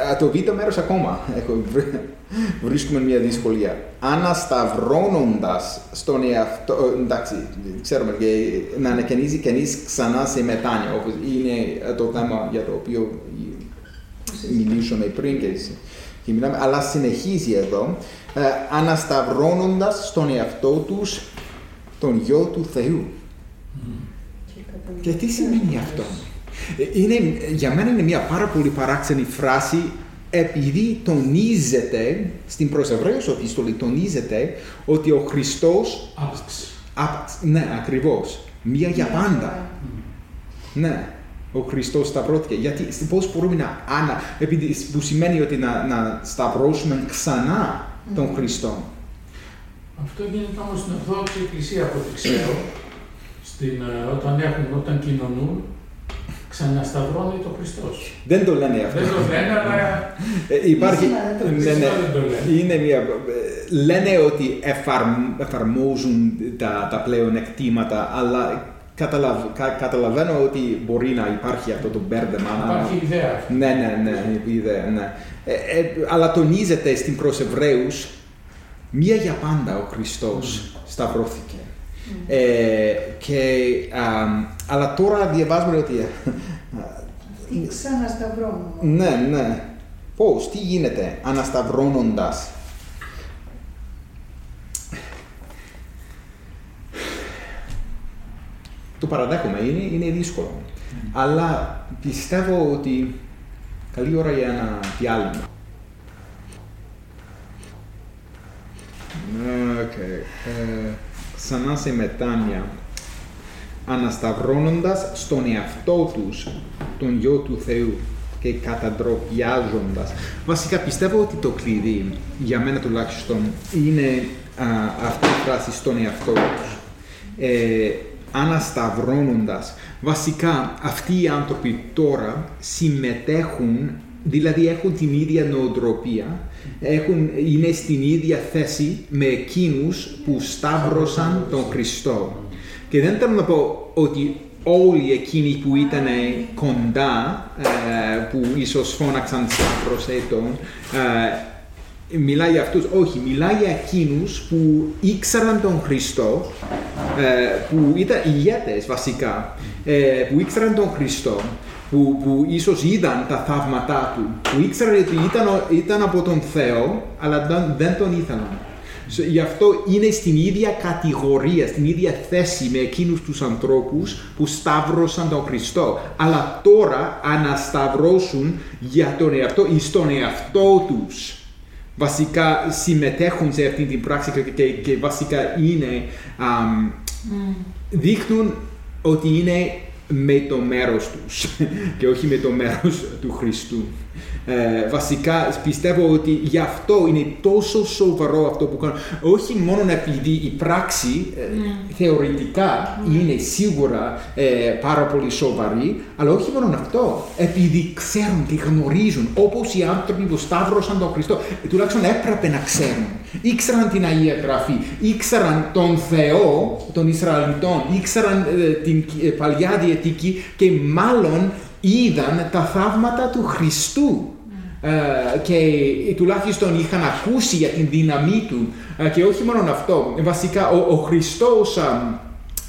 Α, Το β' μέρος ακόμα. Έχω, βρει- βρίσκουμε μια δυσκολία. Ανασταυρώνοντας στον εαυτό... ε, Εντάξει, ξέρουμε και να ανακαινίζει κανείς ξανά σε μετάνοια, όπως είναι ε, το θέμα για το οποίο... μιλήσουμε πριν και, και μιλάμε, αλλά συνεχίζει εδώ, ε, ανασταυρώνοντας στον εαυτό τους τον Γιο του Θεού. Και τι σημαίνει αυτό; Ε, Είναι, για μένα είναι μια πάρα πολύ παράξενη φράση επειδή τονίζεται στην προς Εβραίους επιστολή τονίζεται ότι ο Χριστός Άπαξ. άπαξ, ναι ακριβώς, μία για πάντα. Ναι, ο Χριστός σταυρώθηκε. Γιατί πώς μπορούμε να άνα, επειδή που σημαίνει ότι να, να σταυρώσουμε ξανά τον Χριστό. Αυτό γίνεται όμως στην Ορθόδοξη Εκκλησία από ό,τι ξέρω. Στην, ε, όταν, έχουν, όταν κοινωνούν, ξανασταυρώνει το Χριστός. Δεν το λένε αυτό. Δεν το λένε, αλλά Ε, υπάρχει, Σήμερα δεν το ναι, ξέρω. ναι, Δεν το λένε. είναι μια, ε, λένε ότι εφαρμ- εφαρμόζουν τα, τα πλέον εκτήματα, αλλά καταλαβ, κα, καταλαβαίνω ότι μπορεί να υπάρχει αυτό το μπέρδεμα. να- υπάρχει ιδέα. Ναι, ναι, ναι, η ιδέα, ναι. Ε, ε, αλλά τονίζεται στην προς Εβραίους, μία για πάντα ο Χριστός σταυρώθηκε. Ε, και, α, αλλά τώρα διαβάζουμε ότι... Τι ξανασταυρώνουμε. ναι, ναι. Πώς, τι γίνεται ανασταυρώνοντας; Το παραδέχομαι, είναι, είναι δύσκολο. Αλλά πιστεύω ότι καλή ώρα για ένα διάλειμμα. Οκ. Ε, ξανά σε μετάνοια. Ανασταυρώνοντας στον εαυτό τους τον Γιο του Θεού και καταντροπιάζοντας. Βασικά πιστεύω ότι το κλειδί, για μένα τουλάχιστον, είναι α, αυτή η φράση στον εαυτό τους. Ε, ανασταυρώνοντας. Βασικά αυτοί οι άνθρωποι τώρα συμμετέχουν, δηλαδή έχουν την ίδια νοοτροπία, έχουν, είναι στην ίδια θέση με εκείνους που σταύρωσαν τον Χριστό. Και δεν θέλω να πω ότι όλοι εκείνοι που ήταν κοντά, ε, που ίσως φώναξαν σταύρωσέ τον, ε, μιλάει για αυτούς, όχι, μιλάει για εκείνους που ήξεραν τον Χριστό, ε, που ήταν ηγέτες βασικά, ε, που ήξεραν τον Χριστό, που, που ίσως είδαν τα θαύματά του, που ήξεραν ότι ήταν, ο- ήταν από τον Θεό, αλλά δεν, δεν τον ήθελαν. So, γι' αυτό είναι στην ίδια κατηγορία, στην ίδια θέση με εκείνους τους ανθρώπους που σταύρωσαν τον Χριστό. Αλλά τώρα ανασταυρώσουν για τον εαυτό ή στον εαυτό τους. Βασικά συμμετέχουν σε αυτή την πράξη και, και, και βασικά είναι, αμ, δείχνουν ότι είναι με το μέρος τους και όχι με το μέρος του Χριστού. Ε, βασικά πιστεύω ότι γι' αυτό είναι τόσο σοβαρό αυτό που κάνουν. Όχι μόνο επειδή η πράξη ε, θεωρητικά είναι σίγουρα ε, πάρα πολύ σοβαρή, αλλά όχι μόνο αυτό. Επειδή ξέρουν και γνωρίζουν, όπως οι άνθρωποι που σταύρωσαν τον Χριστό, ε, τουλάχιστον έπρεπε να ξέρουν. Ήξεραν την Αγία Γραφή, ήξεραν τον Θεό των Ισραηλιτών, ήξεραν ε, την ε, Παλιά Διαιτική και μάλλον είδαν τα θαύματα του Χριστού. Ε, και τουλάχιστον είχαν ακούσει για την δύναμή του Ε, και όχι μόνο αυτό. Βασικά ο, ο Χριστός α,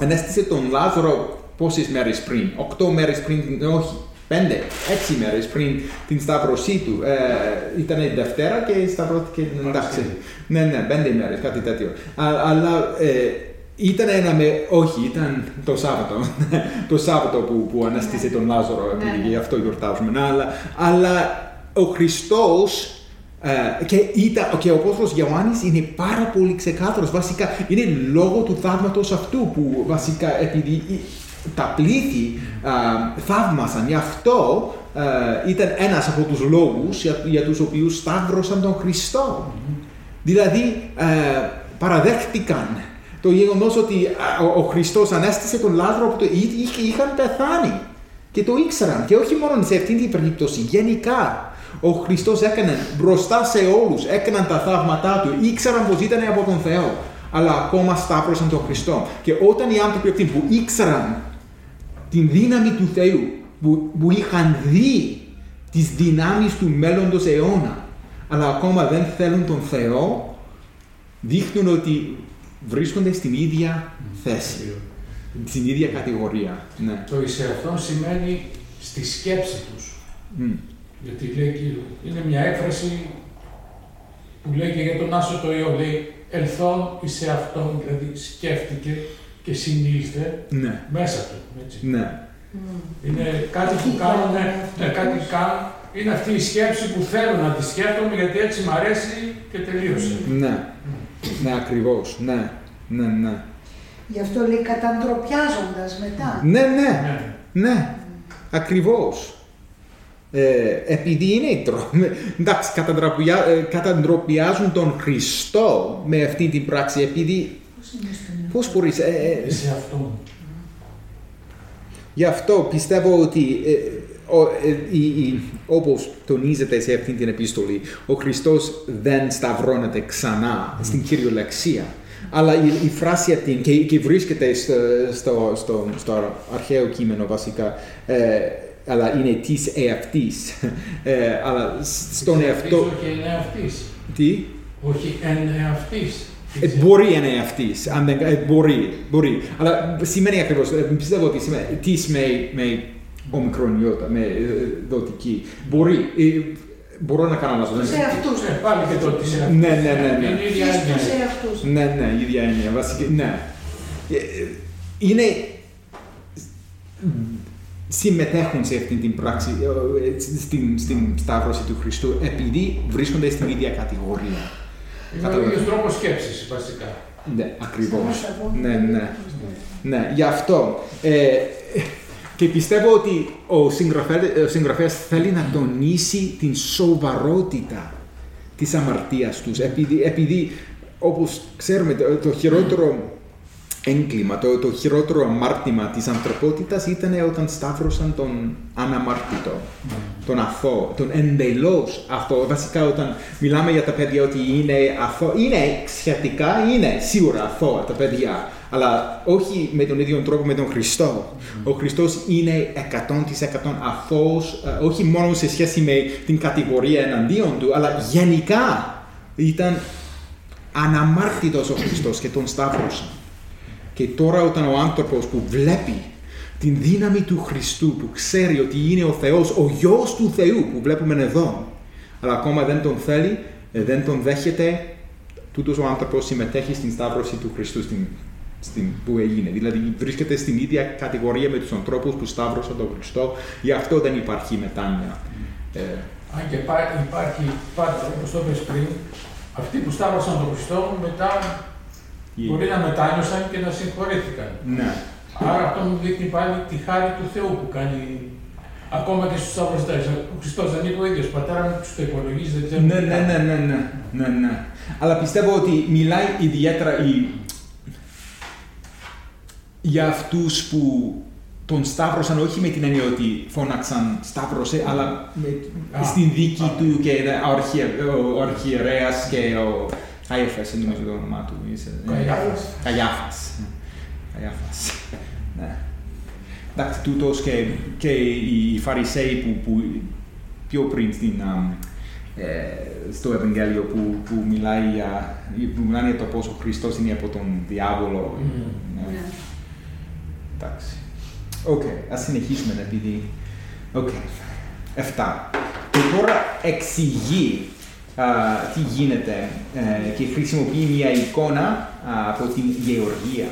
ανέστησε τον Λάζαρο πόσες μέρες πριν, οκτώ μέρες πριν, όχι, πέντε, έξι μέρες πριν την σταύρωσή του. Ε, ήταν Δευτέρα και σταυρώθηκε, εντάξει, ναι, ναι, πέντε μέρες, κάτι τέτοιο. Α- αλλά ε, ήταν ένα με, όχι, ήταν το Σάββατο, το Σάββατο που, που αναστήσε τον Λάζαρο, Ναι, επειδή ναι. γι' αυτό γιορτάζουμε. Αλλά, αλλά ο Χριστός ε, και, ήταν, και ο Απόστολος Ιωάννης είναι πάρα πολύ ξεκάθαρος. Βασικά είναι λόγω του θαύματος αυτού που βασικά επειδή η- τα πλήθη α, θαύμασαν. Γι' αυτό ε, ήταν ένας από τους λόγους για, για τους οποίους σταύρωσαν τον Χριστό. Δηλαδή ε, παραδέχτηκαν το γεγονός ότι α, ο, ο Χριστός ανέστησε τον Λάζαρο που το εί- είχε- είχαν πεθάνει και το ήξεραν και όχι μόνο σε αυτήν την περίπτωση, γενικά. Ο Χριστός έκανε μπροστά σε όλους, έκαναν τα θαύματά του, ήξεραν πως ήταν από τον Θεό, αλλά ακόμα σταύρωσαν τον Χριστό. Και όταν οι άνθρωποι αυτοί που ήξεραν την δύναμη του Θεού, που, που είχαν δει τις δυνάμεις του μέλλοντος αιώνα, αλλά ακόμα δεν θέλουν τον Θεό, δείχνουν ότι βρίσκονται στην ίδια θέση, στην ίδια κατηγορία. Ναι. Το εις εαυτόν σημαίνει στη σκέψη τους. Μμ. Γιατί λέει, και- είναι μια έκφραση που λέει και για τον Άσο το Υιό, λέει ελθόν εις εαυτόν, δηλαδή σκέφτηκε και συνήλθε Ναι, μέσα του. Έτσι. ναι. Είναι κάτι που κάνουν, ναι, κάτι κάνουν, είναι αυτή η σκέψη που θέλω να τη σκέφτομαι γιατί έτσι μ' αρέσει και τελείωσε. Ναι, ναι, ακριβώς, ναι, ναι, ναι. Γι' αυτό λέει καταντροπιάζοντας μετά. Ναι, ναι, Ναι. ναι, ακριβώς. Ε, επειδή είναι τρόπο, εντάξει, καταντροπιά- ε, καταντροπιάζουν τον Χριστό με αυτή την πράξη, επειδή, Πώς είναι στον πώς μπορείς, ε, ε, Σε αυτόν. Γι' αυτό πιστεύω ότι ε, ο, ε, η- η- όπως τονίζεται σε αυτή την επίστολη, ο Χριστός δεν σταυρώνεται ξανά στην κυριολεξία. Αλλά η, η φράση αυτή και, και βρίσκεται στο, στο, στο, στο αρχαίο κείμενο βασικά, ε, αλλά είναι της εαυτής. Ε, αλλά σ- στον Της εαυτό... εαυτής, Όχι εν εαυτής. Τι; Όχι εν εαυτής. Ε, μπορεί να είναι αυτή. Αν δεν, ε, μπορεί, μπορεί. Αλλά σημαίνει ακριβώς. πιστεύω ότι σημαίνει τι με, με ομικρόν ιώτα, με ε, δοτική. Μπορεί. ε, μπορώ να κάνω λάθος. Σε αυτούς. Ε, πάλι και το της εαυτής. Ναι, ναι, ναι, ναι. Είναι η ίδια Εις έννοια. τους εαυτούς. Ναι, ναι, η ίδια έννοια. Βασική, ναι. Ε, ε, Είναι. συμμετέχουν σε αυτή την πράξη, ε, στην, στην σταύρωση του Χριστού, επειδή βρίσκονται στην ίδια κατηγορία. Είναι ο ίδιος τρόπος σκέψης, βασικά. Ναι, ακριβώς. Σταυρός Ναι, ναι. Ναι, γι' αυτό. Ε, και πιστεύω ότι ο συγγραφέα- ο συγγραφέας θέλει να τονίσει την σοβαρότητα της αμαρτίας τους. Επειδή, επειδή όπως ξέρουμε, το, το χειρότερο έγκλημα, το, το χειρότερο αμάρτημα της ανθρωπότητας ήταν όταν σταύρωσαν τον αναμάρτητο, τον αθώο, τον εντελώς αθώο. Βασικά όταν μιλάμε για τα παιδιά ότι είναι αθώο, είναι σχετικά, είναι σίγουρα αθώα τα παιδιά, αλλά όχι με τον ίδιο τρόπο με τον Χριστό. Ο Χριστός είναι 100% αθώος, ε, όχι μόνο σε σχέση με την κατηγορία εναντίον του, αλλά γενικά ήταν αναμάρτητος ο Χριστός και τον σταύρωσαν. Και τώρα όταν ο άνθρωπος που βλέπει την δύναμη του Χριστού, που ξέρει ότι είναι ο Θεός, ο Γιος του Θεού που βλέπουμε εδώ, αλλά ακόμα δεν τον θέλει, ε, δεν τον δέχεται, τούτος ο άνθρωπος συμμετέχει στην σταύρωση του Χριστού στην, στην, που έγινε. Δηλαδή βρίσκεται στην ίδια κατηγορία με τους ανθρώπους που σταύρωσαν τον Χριστό, γι' αυτό δεν υπάρχει μετάνοια. Ε, Αν και υπάρχει, υπάρχει πάντα, όπως το είπες πριν, αυτοί που σταύρωσαν τον Χριστό μετά μπορεί να μετάνιωσαν και να συγχωρήθηκαν. ναι. Άρα αυτό μου δείχνει πάλι τη χάρη του Θεού που κάνει ακόμα και στους σταυροστές. Ο Χριστός δεν είπε ο ίδιος, πατέρα μου τους το υπολογίζει, δεν ξέρω. Ναι, ναι, ναι, ναι, ναι, ναι, ναι. Αλλά πιστεύω ότι μιλάει ιδιαίτερα η... για αυτούς που τον σταύρωσαν όχι με την έννοια ότι φώναξαν σταύρωσε, αλλά με... Α, στην δίκη α. του και ο, αρχιε... ο αρχιερέας και ο Καϊέφας, δεν νομίζω το όνομά του. είσαι- Καϊάφας. Καϊάφας. Καϊάφας. ναι. Εντάξει, τούτος και, και οι Φαρισαίοι που, που πιο πριν στην, α, ε, στο Ευαγγέλιο που, που, μιλάει για, που μιλάνε για το πώς ο Χριστός είναι από τον διάβολο. Μμμ. Ναι. Ναι. Εντάξει. Οκ, ας συνεχίσουμε επειδή... Οκ. Εφτά. Και τώρα εξηγεί α, τι γίνεται ε, και χρησιμοποιεί μια εικόνα α, από την γεωργία.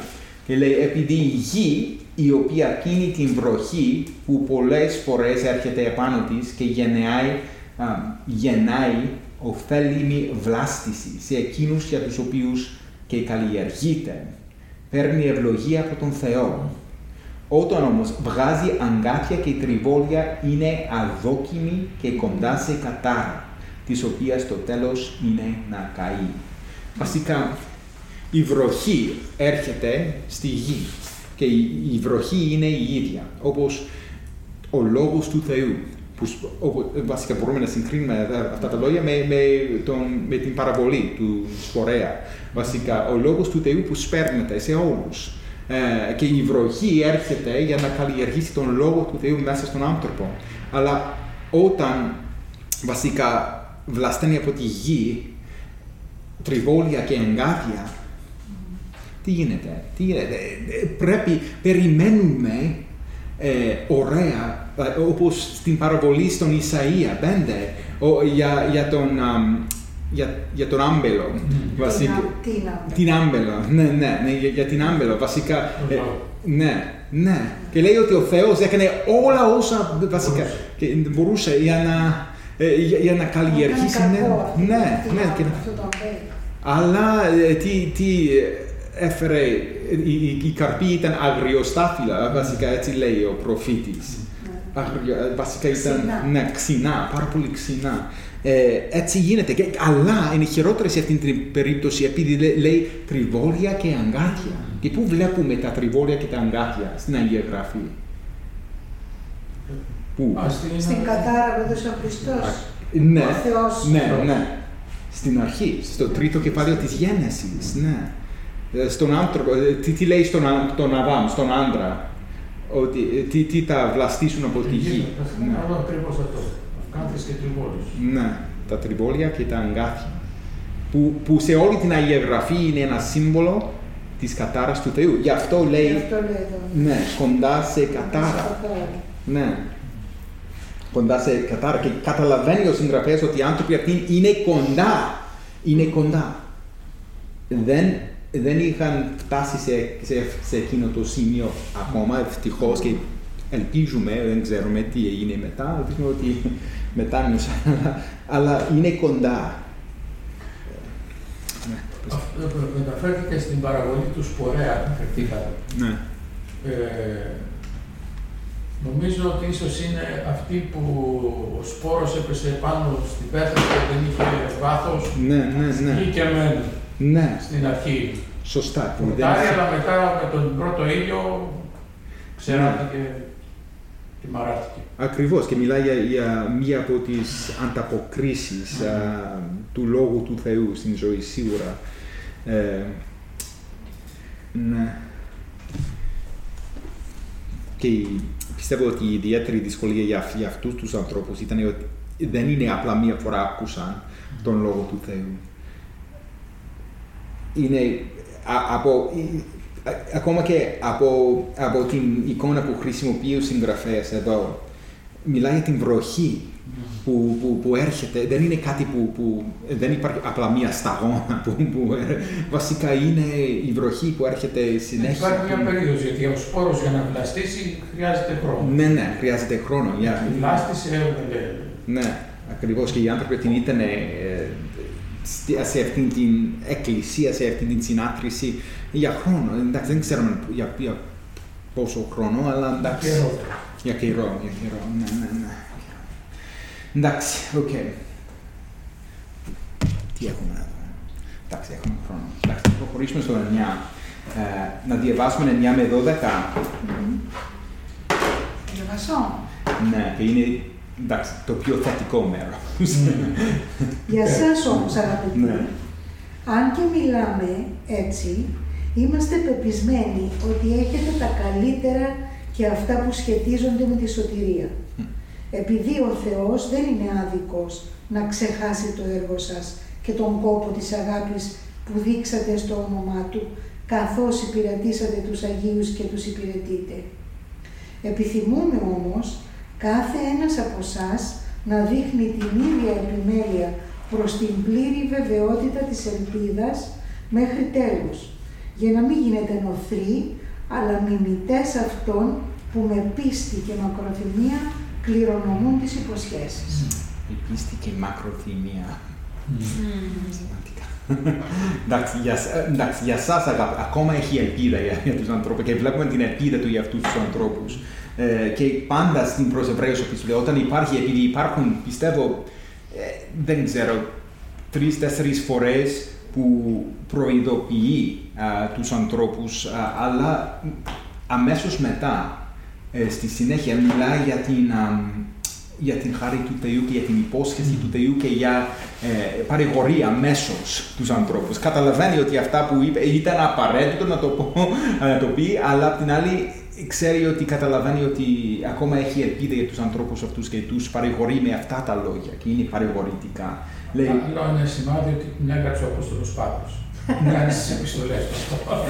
Και λέει, επειδή η γη η οποία πίνει την βροχή που πολλές φορές έρχεται επάνω της και γεννάει, α, γεννάει ωφέλιμη βλάστηση σε εκείνους για τους οποίους και καλλιεργείται. Παίρνει ευλογία από τον Θεό. Όταν όμως βγάζει αγκάθια και τριβόλια είναι αδόκιμη και κοντά σε κατάρα, της οποίας το τέλος είναι να καεί. Βασικά, η βροχή έρχεται στη γη και η, η βροχή είναι η ίδια, όπως ο λόγος του Θεού. Που, σ- όπου, βασικά μπορούμε να συγκρίνουμε αυτά τα λόγια με, με, τον, με την παραβολή του σπορέα. Βασικά, ο λόγος του Θεού που σπέρνεται σε όλους. Ε, και η βροχή έρχεται για να καλλιεργήσει τον λόγο του Θεού μέσα στον άνθρωπο. Αλλά όταν βασικά βλασταίνει από τη γη τριβόλια και εγκάθια, τι γίνεται, τι γίνεται; Ε, Πρέπει, περιμένουμε ε, ωραία ε, όπως στην παραβολή στον Ισαΐα 5, ο, για, για τον, αμ, για, για τον άμπελο. βασικά. Τι να- Την άμπελο, ναι, ναι, ναι για, για την άμπελο. Βασικά, ε, Μπράβο. ναι, ναι. Και λέει ότι ο Θεός έκανε όλα όσα βασικά Μπορούσε. και μπορούσε για να, ε, για, για να καλλιεργήσει. Ήταν Ναι, κακό αυτό, ναι, τι ναι, να- και να- αυτό το αμπέλ. αλλά ε, τι, τι ε, έφερε, η, η, η καρπή ήταν αγριοστάφυλλα, βασικά έτσι λέει ο προφήτης. Αγριο, ε, βασικά ήταν Ξινά. ναι, ξινά, πάρα πολύ ξινά. Ε, έτσι γίνεται. Και, αλλά είναι χειρότερο σε αυτήν την περίπτωση επειδή λέ- λέει τριβόλια και αγκάθια. Και πού βλέπουμε τα τριβόλια και τα αγκάθια στην Αγία Γραφή; Πού; Α, στην- Στην κατάρα που έδωσε ο Χριστός. Ναι, Ο Θεός. ναι, ναι. Στην αρχή, στο τρίτο κεφάλαιο της Γένεσης, ναι. Ε, Στον άνθρωπο, ε, τι, τι λέει στον, Α- τον Αδάμ, στον άντρα, ότι ε, τι, τι τα βλαστήσουν από τη γη. Ναι. Αυτό ακριβώ αυτός. Αφκάνθες και τριβόλους. Ναι, τα τριβόλια και τα αγκάθια. Που, που σε όλη την Αγία Γραφή είναι ένα σύμβολο της κατάρας του Θεού. Γι' αυτό Γι' λέει, αυτό λέει εδώ. ναι, κοντά σε Σε κατάρα. κατάρα. Ναι. Κοντά σε κατάρα. Και καταλαβαίνει ο συγγραφέας ότι οι άνθρωποι αυτοί είναι κοντά. Είναι κοντά. Δεν, δεν είχαν φτάσει σε, σε, σε εκείνο το σημείο ακόμα, ευτυχώς και ελπίζουμε, δεν ξέρουμε τι έγινε μετά, ελπίζουμε ότι μετάνιωσαν, αλλά, αλλά είναι κοντά. Ναι. Αυτό ε, Μεταφέρθηκε στην παραβολή του Σπορέα, αναφερθήκατε. Ναι. Ε, νομίζω ότι ίσως είναι αυτή που ο σπόρος έπεσε πάνω στην πέτρα και δεν είχε βάθος. Ναι, ναι, ναι. Ή και μένει Ναι, στην αρχή. σωστά. που δεν- Φρουτάρει, αλλά μετά με τον πρώτο ήλιο ξέρατε και τη μαράστηκε. Ακριβώς και μιλάει για, για μία από τις ανταποκρίσεις α, του Λόγου του Θεού στην ζωή σίγουρα. Ε, ναι. Και η- πιστεύω ότι η ιδιαίτερη δυσκολία για, αυ- για αυτούς τους ανθρώπους ήταν ότι δεν είναι απλά μία φορά άκουσαν τον Λόγο του Θεού. Είναι α- από, α- ακόμα και από, από την εικόνα που χρησιμοποιεί ο συγγραφέας εδώ, μιλάει για την βροχή που, που, που έρχεται. Δεν είναι κάτι που, που δεν υπάρχει απλά μία σταγόνα που, που ε, βασικά είναι η βροχή που έρχεται συνέχεια. Υπάρχει μια περίοδος, γιατί ο σπόρος για να βλαστήσει χρειάζεται χρόνο. Ναι, ναι, χρειάζεται χρόνο. Για... Η βλάστηση ε, Ναι, ακριβώς και οι άνθρωποι αυτοί ήταν ε, στη- σε αυτήν την εκκλησία, σε αυτήν την συνάθροιση για χρόνο. Εντάξει, δεν ξέρουμε για, για πόσο χρόνο, αλλά εντάξει. καιρό. Για καιρό, για καιρό, ναι, ναι, ναι. Εντάξει, οκ. Τι έχουμε να δούμε; Εντάξει, έχουμε χρόνο. Εντάξει, θα προχωρήσουμε στο 9. Ε, να διαβάσουμε 9 με 12. Διαβασό. Ναι, και είναι εντάξει, το πιο θετικό μέρος. Για σας όμως αγαπητοί, Ναι. αν και μιλάμε έτσι, είμαστε πεπισμένοι ότι έχετε τα καλύτερα και αυτά που σχετίζονται με τη σωτηρία. Επειδή ο Θεός δεν είναι άδικος να ξεχάσει το έργο σας και τον κόπο της αγάπης που δείξατε στο όνομά Του, καθώς υπηρετήσατε τους Αγίους και τους υπηρετείτε. Επιθυμούμε όμως κάθε ένας από εσάς να δείχνει την ίδια επιμέλεια προς την πλήρη βεβαιότητα της ελπίδας μέχρι τέλους, για να μην γίνετε νοθροί, αλλά μιμητές αυτών που με πίστη και μακροθυμία κληρονομούν τις υποσχέσεις. Η πίστη και η μακροθυμία. Σημαντικά. εντάξει, για, σ- ε, εντάξει, για σας αγάπη, ακόμα έχει ελπίδα για, για τους ανθρώπους και βλέπουμε την ελπίδα του για αυτούς τους ανθρώπους. Ε, και πάντα στην προς Εβραίους επιστολή, όταν υπάρχει, επειδή υπάρχουν, πιστεύω, ε, δεν ξέρω, τρεις-τέσσερις φορές που προειδοποιεί α, τους ανθρώπους, α, αλλά αμέσως μετά, ε, στη συνέχεια, μιλάει για την, α, για την χάρη του Θεού και για την υπόσχεση του Θεού και για ε, παρηγορία αμέσως τους ανθρώπους. Καταλαβαίνει ότι αυτά που είπε ήταν απαραίτητο να το, πω, να το πει, αλλά απ' την άλλη ξέρει ότι καταλαβαίνει ότι ακόμα έχει ελπίδα για τους ανθρώπους αυτούς και τους παρηγορεί με αυτά τα λόγια και είναι παρηγορητικά. Λέει, Άλλο ένα σημάδι ότι την έγραψε ο Απόστολος Παύλος. Ναι, στις επιστολές του.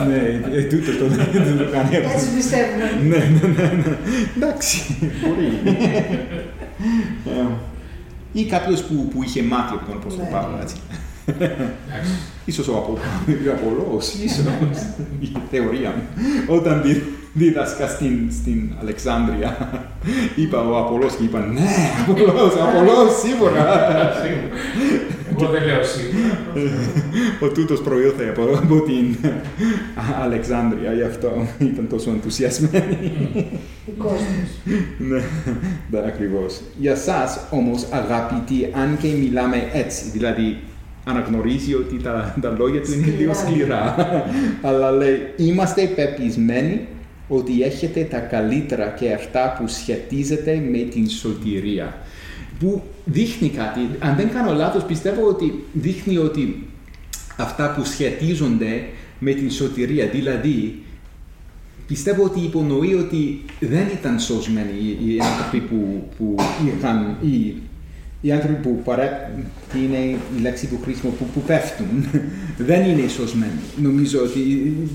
ναι, ε, τούτο το δεν το κάνει αυτό. Έτσι πιστεύουμε. Ναι, ναι, ναι, ναι. Εντάξει, μπορεί. Ε, Ή κάποιος που, που είχε μάθει από τον Απόστολο Ναι. Παύλο, έτσι. Εντάξει. Ίσως ο Απο- ο Απόλλωος, ίσως, η θεωρία μου. Όταν δι- δίδασκα στην, στην Αλεξάνδρεια, είπα ο Απόλλως και είπα ναι, Απόλλως, Απόλλως, σίγουρα. Σίγουρα. Εγώ δεν λέω σίγουρα. Ο τούτος προήλθε από, από την Αλεξάνδρεια, γι' αυτό ήταν τόσο ενθουσιασμένοι. Δικός τους. Ναι, ναι, ακριβώς. Για σας όμως αγαπητοί, αν και μιλάμε έτσι, δηλαδή αναγνωρίζει ότι τα, τα λόγια του είναι λίγο Σκληρά. σκληρά, αλλά λέει είμαστε πεπισμένοι ότι έχετε τα καλύτερα και αυτά που σχετίζεται με την σωτηρία. Που δείχνει κάτι, αν δεν κάνω λάθος πιστεύω ότι δείχνει ότι αυτά που σχετίζονται με την σωτηρία, δηλαδή πιστεύω ότι υπονοεί ότι δεν ήταν σωσμένοι οι, οι άνθρωποι που, που είχαν, οι, οι άνθρωποι που παρέ... τι είναι η λέξη που χρησιμο που, που πέφτουν, δεν είναι σωσμένοι. Νομίζω ότι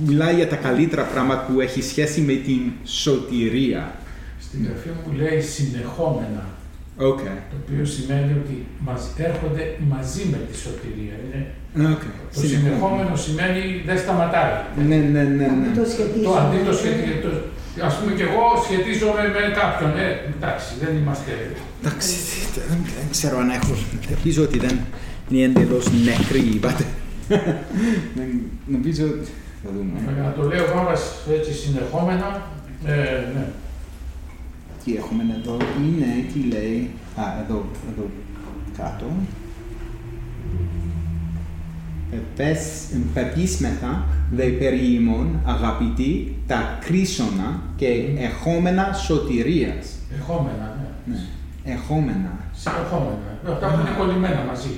μιλάει για τα καλύτερα πράγματα που έχει σχέση με την σωτηρία. Στην γραφή μου λέει συνεχόμενα, Οκ. το οποίο σημαίνει ότι μας έρχονται μαζί με τη σωτηρία. Είναι, Οκ. το συνεχόμενο σημαίνει δεν σταματάει. Ναι, ναι, ναι, Αντί ναι. το σχετίζουμε. Το αντί το σχετίζομαι. το- Ας πούμε και εγώ σχετίζομαι με κάποιον. Ε, εντάξει, δεν είμαστε. Εντάξει, δεν, δεν ξέρω αν έχω. Ελπίζω ότι δεν είναι εντελώς νεκροί, είπατε. Δεν- Νομίζω ότι. Θα δούμε. Για να το λέω βάβας έτσι συνεχόμενα, ε, ναι. Τι έχουμε εδώ, είναι, τι λέει; Α, εδώ, εδώ κάτω. Πες, πεπίσμεθα δε περί ημών, αγαπητοί, τα κρίσωνα και εχόμενα σωτηρίας. Εχόμενα, ναι. Ναι, εχόμενα. Συνεχόμενα. Αυτά που είναι κολλημένα μαζί.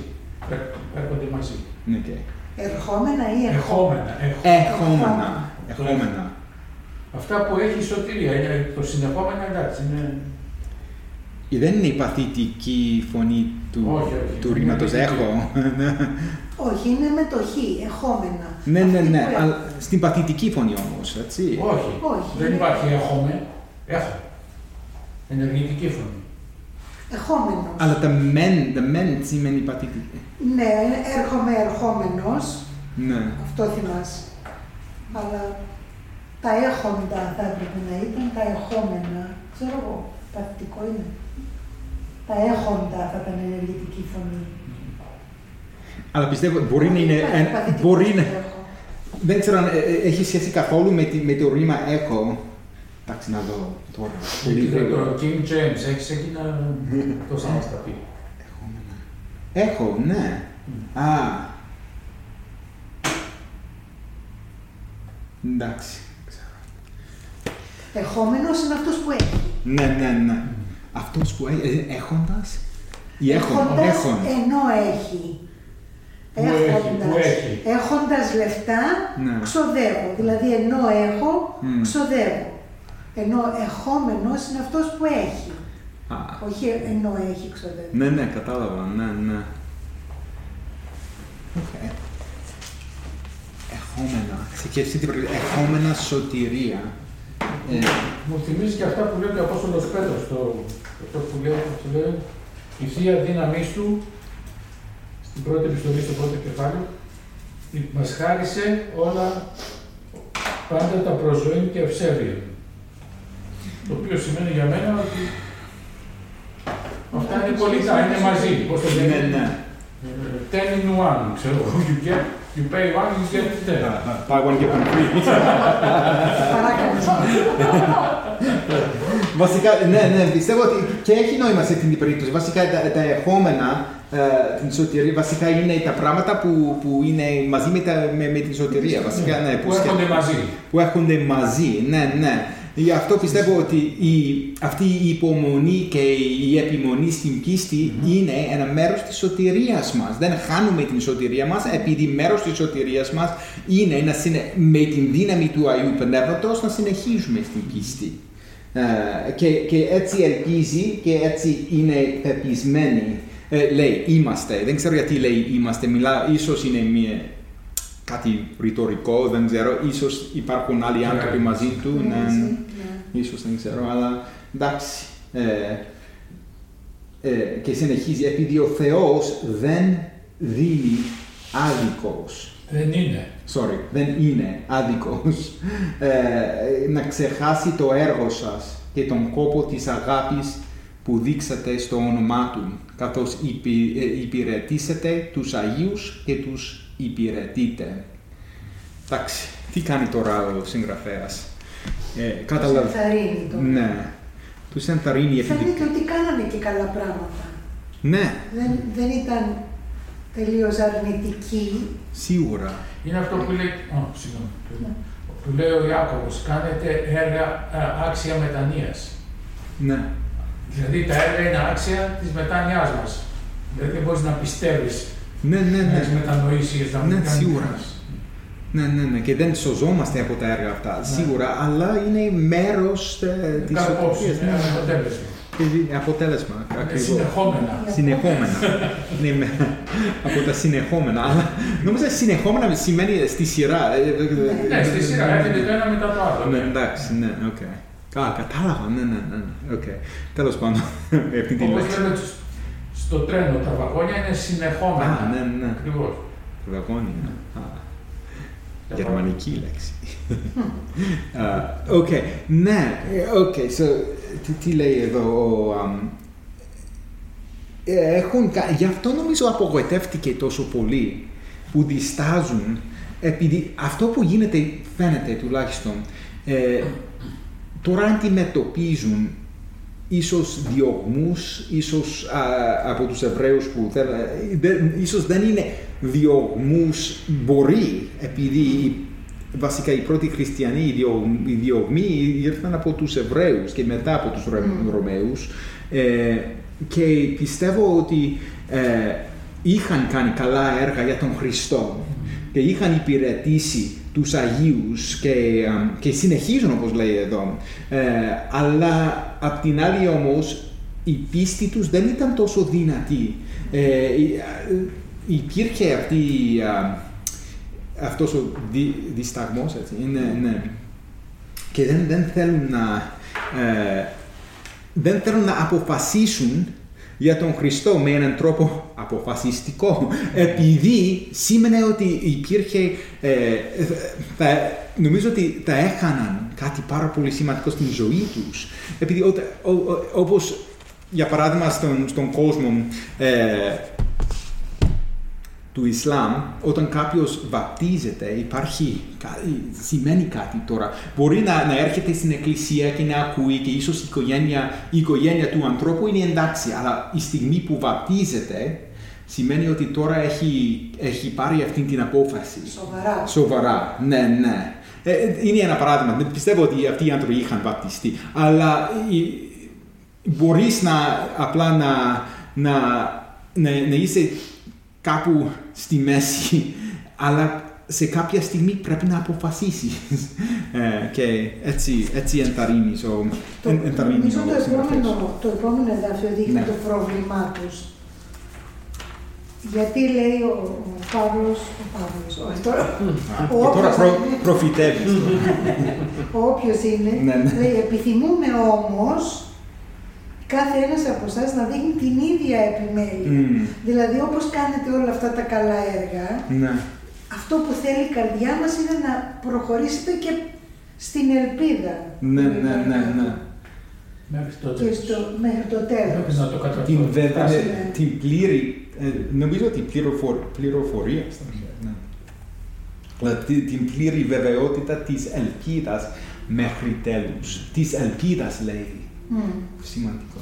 Έρ- Έρχονται μαζί. Ναι, και. Ερχόμενα ή ερχόμενα. Εχόμενα. εχ- Εχόμενα. Εχόμενα. Αυτά που έχει η σωτηρία. Είναι το συνεχόμενο εντάξει. Είναι... Ε, Δεν είναι η παθητική φωνή του, Όχι, όχι. του ρήματος Είναι έχω. Όχι, είναι με το χ, εχόμενα. ναι, ναι, Αυτή ναι. που Αλλά στην παθητική φωνή όμως, έτσι. Όχι. Όχι, Δεν είναι- υπάρχει έχομαι. Έχω. Ενεργητική φωνή. Εχόμενος. Αλλά τα μεν, τα μεν σημαίνει παθητική. Ναι, έρχομαι ερχόμενος, Ναι. αυτό θυμάσαι. Αλλά τα έχοντα θα έπρεπε να ήταν τα εχόμενα. Ξέρω εγώ, παθητικό είναι. Τα έχοντα θα ήταν ενεργητική φωνή. Αλλά πιστεύω μπορεί να είναι. Υπάρχει εν- παθητικό μπορεί στο να, έχω. δεν ξέρω αν ε, ε, έχει σχέση καθόλου με, τη- με το ρήμα έχω. Εντάξει, να δω τώρα. Πολύ Και γρήγορα. Το King James έχεις εκεί να το θα μας τα πει. Εχόμενα. Έχω, ναι. Α. Εντάξει. Εχόμενος είναι αυτός που έχει. Ναι, ναι, ναι. Αυτός που έχει, ε, έχοντας ή έχον, Έχοντας έχον. ενώ έχει. Που έχει, Έχοντας, που έχει. έχοντας λεφτά, Ναι. ξοδεύω. Δηλαδή ενώ έχω, Μμ. ξοδεύω. Ενώ εχόμενος είναι αυτός που έχει. Α, Όχι ενώ έχει, ξοδεύει. ναι, ναι, κατάλαβα, ναι, ναι. Οκ. Εχόμενα. Και αυτή την περίπτωση, εχόμενα σωτηρία. Ε, Μου θυμίζει και αυτά που λέει και ο Απόστολος Πέτρος, το, αυτό που λέει, που λέει, η Θεία δύναμή του, στην πρώτη επιστολή, στο πρώτο κεφάλαιο, μας χάρισε όλα πάντα τα προζωήν και ευσέβεια. Το οποίο σημαίνει για μένα ότι αυτά είναι πολιτά, είναι μαζί. Πώς το ναι, λένε, ναι. ε, ten in one, ξέρω εγώ, you get, you pay one, you get ten. Buy one, get one free. Παράκαλα. Βασικά, ναι, ναι, πιστεύω ότι και έχει νόημα σε αυτή την περίπτωση. Βασικά τα, τα ερχόμενα, ε, την σωτηρία, βασικά είναι τα πράγματα που, που είναι μαζί με, τα, με, με την σωτηρία. Βασικά, ναι, Που έρχονται μαζί. που έρχονται μαζί. Ναι, ναι. Γι' αυτό πιστεύω ότι η, αυτή η υπομονή και η επιμονή στην πίστη είναι ένα μέρος της σωτηρίας μας. Δεν χάνουμε την σωτηρία μας επειδή μέρος της σωτηρίας μας είναι να συνε... με την δύναμη του Αγίου Πνεύματος να συνεχίζουμε στην πίστη. Ε, και, και έτσι ελπίζει και έτσι είναι πεπισμένη. Ε, λέει είμαστε, δεν ξέρω γιατί λέει είμαστε, μιλά, ίσως είναι μια κάτι ρητορικό, δεν ξέρω, ίσως υπάρχουν άλλοι άνθρωποι μαζί του, Ναι, ναι, έτσι, ναι. ίσως δεν ξέρω, αλλά εντάξει. Ε, ε, και συνεχίζει, επειδή ο Θεός δεν δίνει άδικος. Δεν είναι. Sorry, δεν είναι άδικος. Ε, να ξεχάσει το έργο σας και τον κόπο της αγάπης που δείξατε στο όνομά Του, καθώς υπη- ε, υπηρετήσετε τους Αγίους και τους υπηρετείτε. Εντάξει, τι κάνει τώρα ο συγγραφέας; Ε, Τους καταλαβα- ενθαρρύνει το. Ναι, τους ενθαρρύνει επειδή... Φαίνεται ότι κάνανε και καλά πράγματα. Ναι, Δεν, δεν ήταν τελείως αρνητικοί. σίγουρα. Είναι αυτό που λέει. Ω, συγγνώμη. Που λέει ο Ιάκωβος, κάνετε έργα ε, άξια μετανοίας. Ναι, Δηλαδή τα έργα είναι άξια της μετάνοιάς μας. Δηλαδή δεν μπορείς να πιστεύεις ναι, ναι, να ναι. έχεις μετανοήσεις για να Ναι, μην κάνεις σίγουρα. κανείς. Ναι, ναι, ναι. Και δεν σωζόμαστε από τα έργα αυτά, σίγουρα, αλλά είναι μέρος ε, της Κάθε υπόψη σωτηρίας. είναι Ναι, ένα ναι. αποτέλεσμα. Και δι- αποτέλεσμα, Είναι ακριβώς. συνεχόμενα. Συνεχόμενα. ναι, με- από τα συνεχόμενα. Αλλά νόμιζα συνεχόμενα σημαίνει στη σειρά. Ε, ε, ε, Ναι, στη σειρά ναι, έρχεται ναι. το ένα μετά το άλλο. Ναι, εντάξει, ναι, οκ. Α, κατάλαβα, ναι, ναι, ναι, ναι, οκ. Τέλος πάντων, αυτή τη Όπως λέξη. λέμε σ- στο τρένο, τα βαγόνια είναι συνεχόμενα. Α, ναι, ναι. Ακριβώς. Βαγόνια. Α, Γερμανική λέξη. Α, Οκ, ναι, ε, OK, so, τι, τι λέει εδώ ο... αμ, ε, έχουν, κα- γι' αυτό νομίζω απογοητεύτηκε τόσο πολύ που διστάζουν επειδή αυτό που γίνεται φαίνεται τουλάχιστον ε, τώρα αντιμετωπίζουν ίσως διωγμούς, ίσως α, από τους Εβραίους που θέλουν, ε, δεν- ίσως δεν είναι διωγμούς, μπορεί, επειδή οι- βασικά οι πρώτοι χριστιανοί, οι, διω, οι διωγμοί ήρθαν από τους Εβραίους και μετά από τους Ρωμ- Ρωμαίους ε, και πιστεύω ότι ε, είχαν κάνει καλά έργα για τον Χριστό και είχαν υπηρετήσει τους Αγίους και, α, και συνεχίζουν όπως λέει εδώ. Ε, αλλά απ' την άλλη όμως η πίστη τους δεν ήταν τόσο δυνατή. Ε, η- α, υπήρχε αυτή, α, αυτός ο δι, δισταγμός, έτσι, είναι, ναι. Και δεν, δεν θέλουν να, ε, δεν θέλουν να αποφασίσουν για τον Χριστό με έναν τρόπο αποφασιστικό, επειδή σήμαινε ότι υπήρχε, ε, θα, νομίζω ότι τα έχαναν κάτι πάρα πολύ σημαντικό στην ζωή τους. Επειδή όταν, ο, ο- όπως για παράδειγμα στον, στον κόσμο ε, του Ισλάμ, όταν κάποιος βαπτίζεται, υπάρχει, κάτι- σημαίνει κάτι τώρα. Μπορεί να, να έρχεται στην εκκλησία και να ακούει και ίσως η οικογένεια, η οικογένεια του ανθρώπου είναι εντάξει, αλλά η στιγμή που βαπτίζεται, σημαίνει ότι τώρα έχει, έχει πάρει αυτή την απόφαση. Σοβαρά. Σοβαρά, ναι, ναι. Ε, ε, είναι ένα παράδειγμα. Δεν πιστεύω ότι αυτοί οι άνθρωποι είχαν βαπτιστεί. Αλλά η- μπορείς να απλά να, να, να, να είσαι κάπου στη μέση, αλλά σε κάποια στιγμή πρέπει να αποφασίσεις. Ε, και έτσι, έτσι ενθαρρύνεις ο, Το, εν, ενθαρρύνεις νομίζω ο το συγγραφέας. επόμενο, το επόμενο εδάφιο δείχνει Ναι. το πρόβλημά τους. Γιατί λέει ο, ο Παύλος, ο Παύλος, όχι τώρα, Α, ο Και τώρα όποιος προ, είναι. προφητεύεις. ο όποιος είναι, Ναι, ναι. λέει, επιθυμούμε όμως κάθε ένας από εσάς να δείχνει την ίδια επιμέλεια. Μμμ. Δηλαδή όπως κάνετε όλα αυτά τα καλά έργα, Ναι. αυτό που θέλει η καρδιά μας είναι να προχωρήσετε και στην ελπίδα. Ναι, ναι, ναι, ναι. Μέχρι τότε. Και στο, μέχρι το τέλος. Πρέπει να το την, καταφέρουμε. βε- ναι. ε, την πλήρη, ε, νομίζω την πληροφορ, πληροφορία στα αρχαία, ναι. Αλλά τη- την πλήρη βεβαιότητα της ελπίδας μέχρι τέλους. Της ελπίδας λέει. Μμ. Σημαντικό.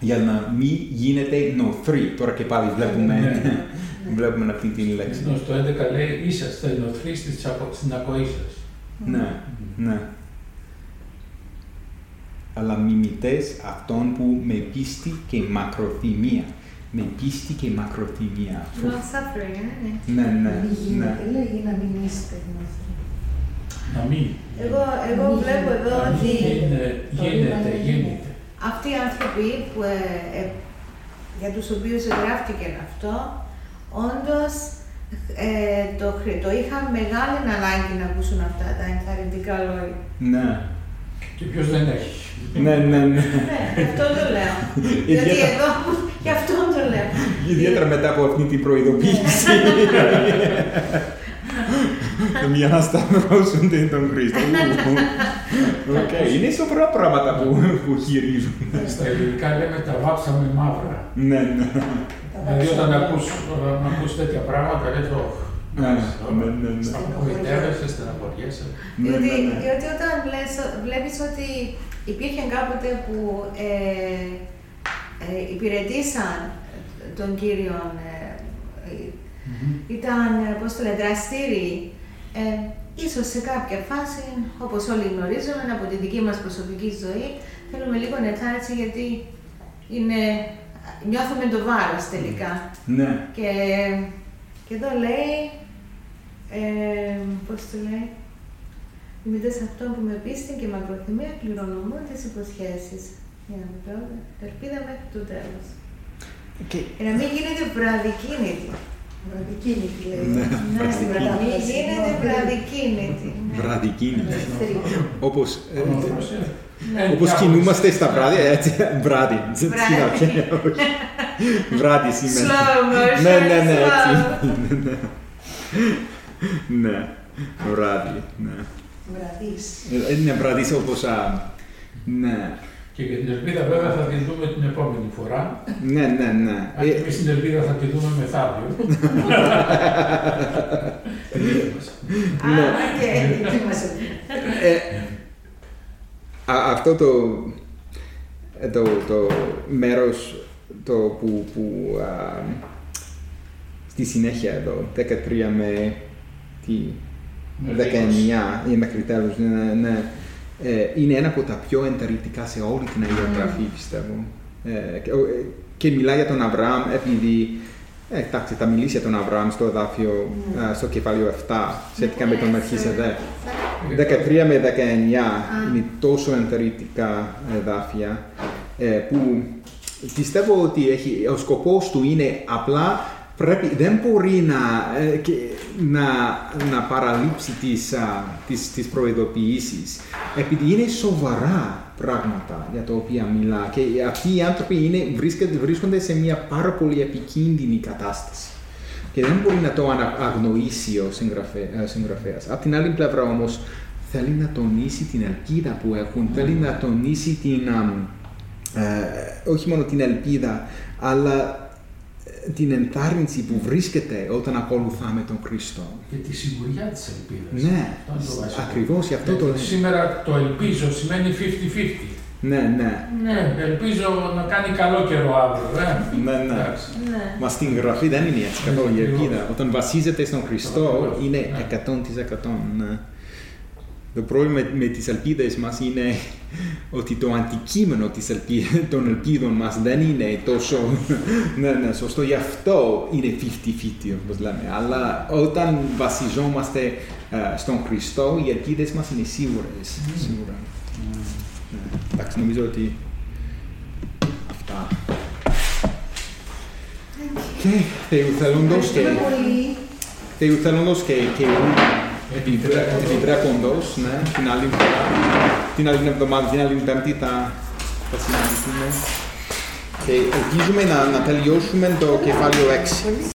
Για να μην γίνεται νοθρή. Τώρα και πάλι βλέπουμε, Ναι. βλέπουμε αυτή την λέξη. Ενώ στο 11 λέει είσαστε νοθροί στις απο- στην ακοή σας. Ναι, ναι. Αλλά μιμητές αυτών που με πίστη και μακροθυμία. Με πίστη και μακροθυμία. Long suffering, ε, ναι. Ναι, ναι, Μην ναι. γίνεται, λέει, να μην είστε γνωστοί. Να μην. Εγώ, εγώ Μην βλέπω γίνεται. εδώ Να μην ότι είναι, το ρήμα γίνεται, είναι γίνεται. αυτοί οι άνθρωποι που, ε, ε, για τους οποίους γράφτηκε αυτό, όντως ε, το, χρ- το είχαν μεγάλη ανάγκη να ακούσουν αυτά τα ενθαρρυντικά λόγια. Ναι. Και ποιος δεν έχει. Ναι, ναι, ναι. Ναι, γι' αυτό το λέω. Γιατί Ιδιαίτερα- εδώ, γι' αυτό το λέω. Ιδιαίτερα μετά από αυτή την προειδοποίηση. Για να σταυρώσουν τον Χριστό. Ου. Οκ, Είναι σοβαρά πράγματα που, που χειρίζουν. Στα ελληνικά λέμε τα βάψαμε μαύρα. Ναι, ναι. Δηλαδή όταν ακούς, όταν ακούς τέτοια πράγματα λες «Ωχ, Ναι, ναι, ναι, ναι. στεναχωρητεύεσαι, στεναχωριέσαι». Ναι, Διότι, ναι, ναι. διότι όταν λες, βλέπεις ότι υπήρχε κάποτε που ε, ε, υπηρετήσαν τον Κύριο, ε, ε, ήταν, ε, πώς το λένε, δραστήριοι, ε, ίσως σε κάποια φάση, όπως όλοι γνωρίζουμε, από τη δική μας προσωπική ζωή, θέλουμε λίγο ενθάρρυνση γιατί είναι, νιώθουμε το βάρος τελικά. Ναι. Και, και εδώ λέει, ε, πώς το λέει, Ημίτε σε αυτόν που με πίστη και μακροθυμία κληρονομούν τις υποσχέσεις. Για να μην πω, ελπίδα μέχρι το τέλος. Και Για να μην γίνεται βραδικίνητη. Βραδικίνητη λέει. Ναι, Να στην βραδικίνητη. να μην γίνεται βραδικίνητη. Ναι. βραδικίνητη. Ελευθερία. Όπως, ε, Ε, όπως διάφορες. κινούμαστε στα βράδια, έτσι, βράδυ. Στην Βράδυ. αρχή, όχι. Βράδυ σήμερα. Slow motion, Ναι, ναι, ναι, έτσι. slow. Ναι, βράδυ, ναι. Βραδείς. Ε, Είναι βραδύς όπως, α, ναι, Και για την ελπίδα βέβαια θα τη δούμε την επόμενη φορά. ναι, ναι, ναι. Αν και Ε, εμείς την ελπίδα θα τη δούμε μεθαύριο. Α, Ναι. οκ. Τι μας έλεγε. Ε, α- αυτό το, ε, το, το μέρος το που, που α, στη συνέχεια εδώ, 13 με τι, 19 ή μέχρι τέλος, ναι, ναι, ε, είναι ένα από τα πιο εντερητικά σε όλη την Αγία Γραφή, πιστεύω. Ε, και, ο- ε, και μιλάει για τον Αβραάμ επειδή ε, εντάξει, θα μιλήσει για τον Αβραάμ στο εδάφιο, α, στο κεφάλαιο 7, σχετικά με τον Μερχίσεδεκ. 13 με 19 είναι τόσο εντερητικά εδάφια ε, που πιστεύω ότι έχει, ο σκοπός του είναι απλά πρέπει, δεν μπορεί να, ε, και, να, να παραλείψει τις, α, τις, τις προειδοποιήσεις επειδή είναι σοβαρά πράγματα για τα οποία μιλά και αυτοί οι άνθρωποι είναι, βρίσκονται, βρίσκονται σε μια πάρα πολύ επικίνδυνη κατάσταση και δεν μπορεί να το ανα- αγνοήσει ο συγγραφέ, ε, συγγραφέας. Απ' την άλλη πλευρά όμως θέλει να τονίσει την ελπίδα που έχουν, θέλει να τονίσει την, αμ, ε, όχι μόνο την ελπίδα, αλλά ε, την ενθάρρυνση που βρίσκεται όταν ακολουθάμε τον Χριστό. Και τη σιγουριά της ελπίδας. Ναι, Αυτό είναι το βασικό. ακριβώς, γι' αυτό το Γιατί λέω. Σήμερα το ελπίζω σημαίνει 50-50. Ναι, ναι. Ναι, ελπίζω να κάνει καλό καιρό αύριο. Ε. Ναι, ναι. Εντάξει. Ναι. Μα στην γραφή δεν είναι έτσι καθόλου η ελπίδα. Όταν βασίζεται στον Χριστό Ακριβώς, είναι ναι. 100%. Ναι. Το πρόβλημα με, με τις ελπίδες μας είναι ότι το αντικείμενο της ελπί... των ελπίδων μας δεν είναι τόσο ναι, ναι, σωστό. Γι' αυτό είναι 50-50 όπως λέμε. Αλλά όταν βασιζόμαστε ε, στον Χριστό, οι ελπίδες μας είναι σίγουρες. Σίγουρα. Ναι. Εντάξει, νομίζω ότι αυτά. Και θεουθελούντος και... Ευχαριστούμε πολύ. Θεουθελούντος και, και επιτρέ- επιτρέποντος, ναι, την άλλη φορά, την άλλη εβδομάδα, την άλλη πέμπτη θα, θα συναντηθούμε. Και ελπίζουμε να, να τελειώσουμε το κεφάλαιο 6.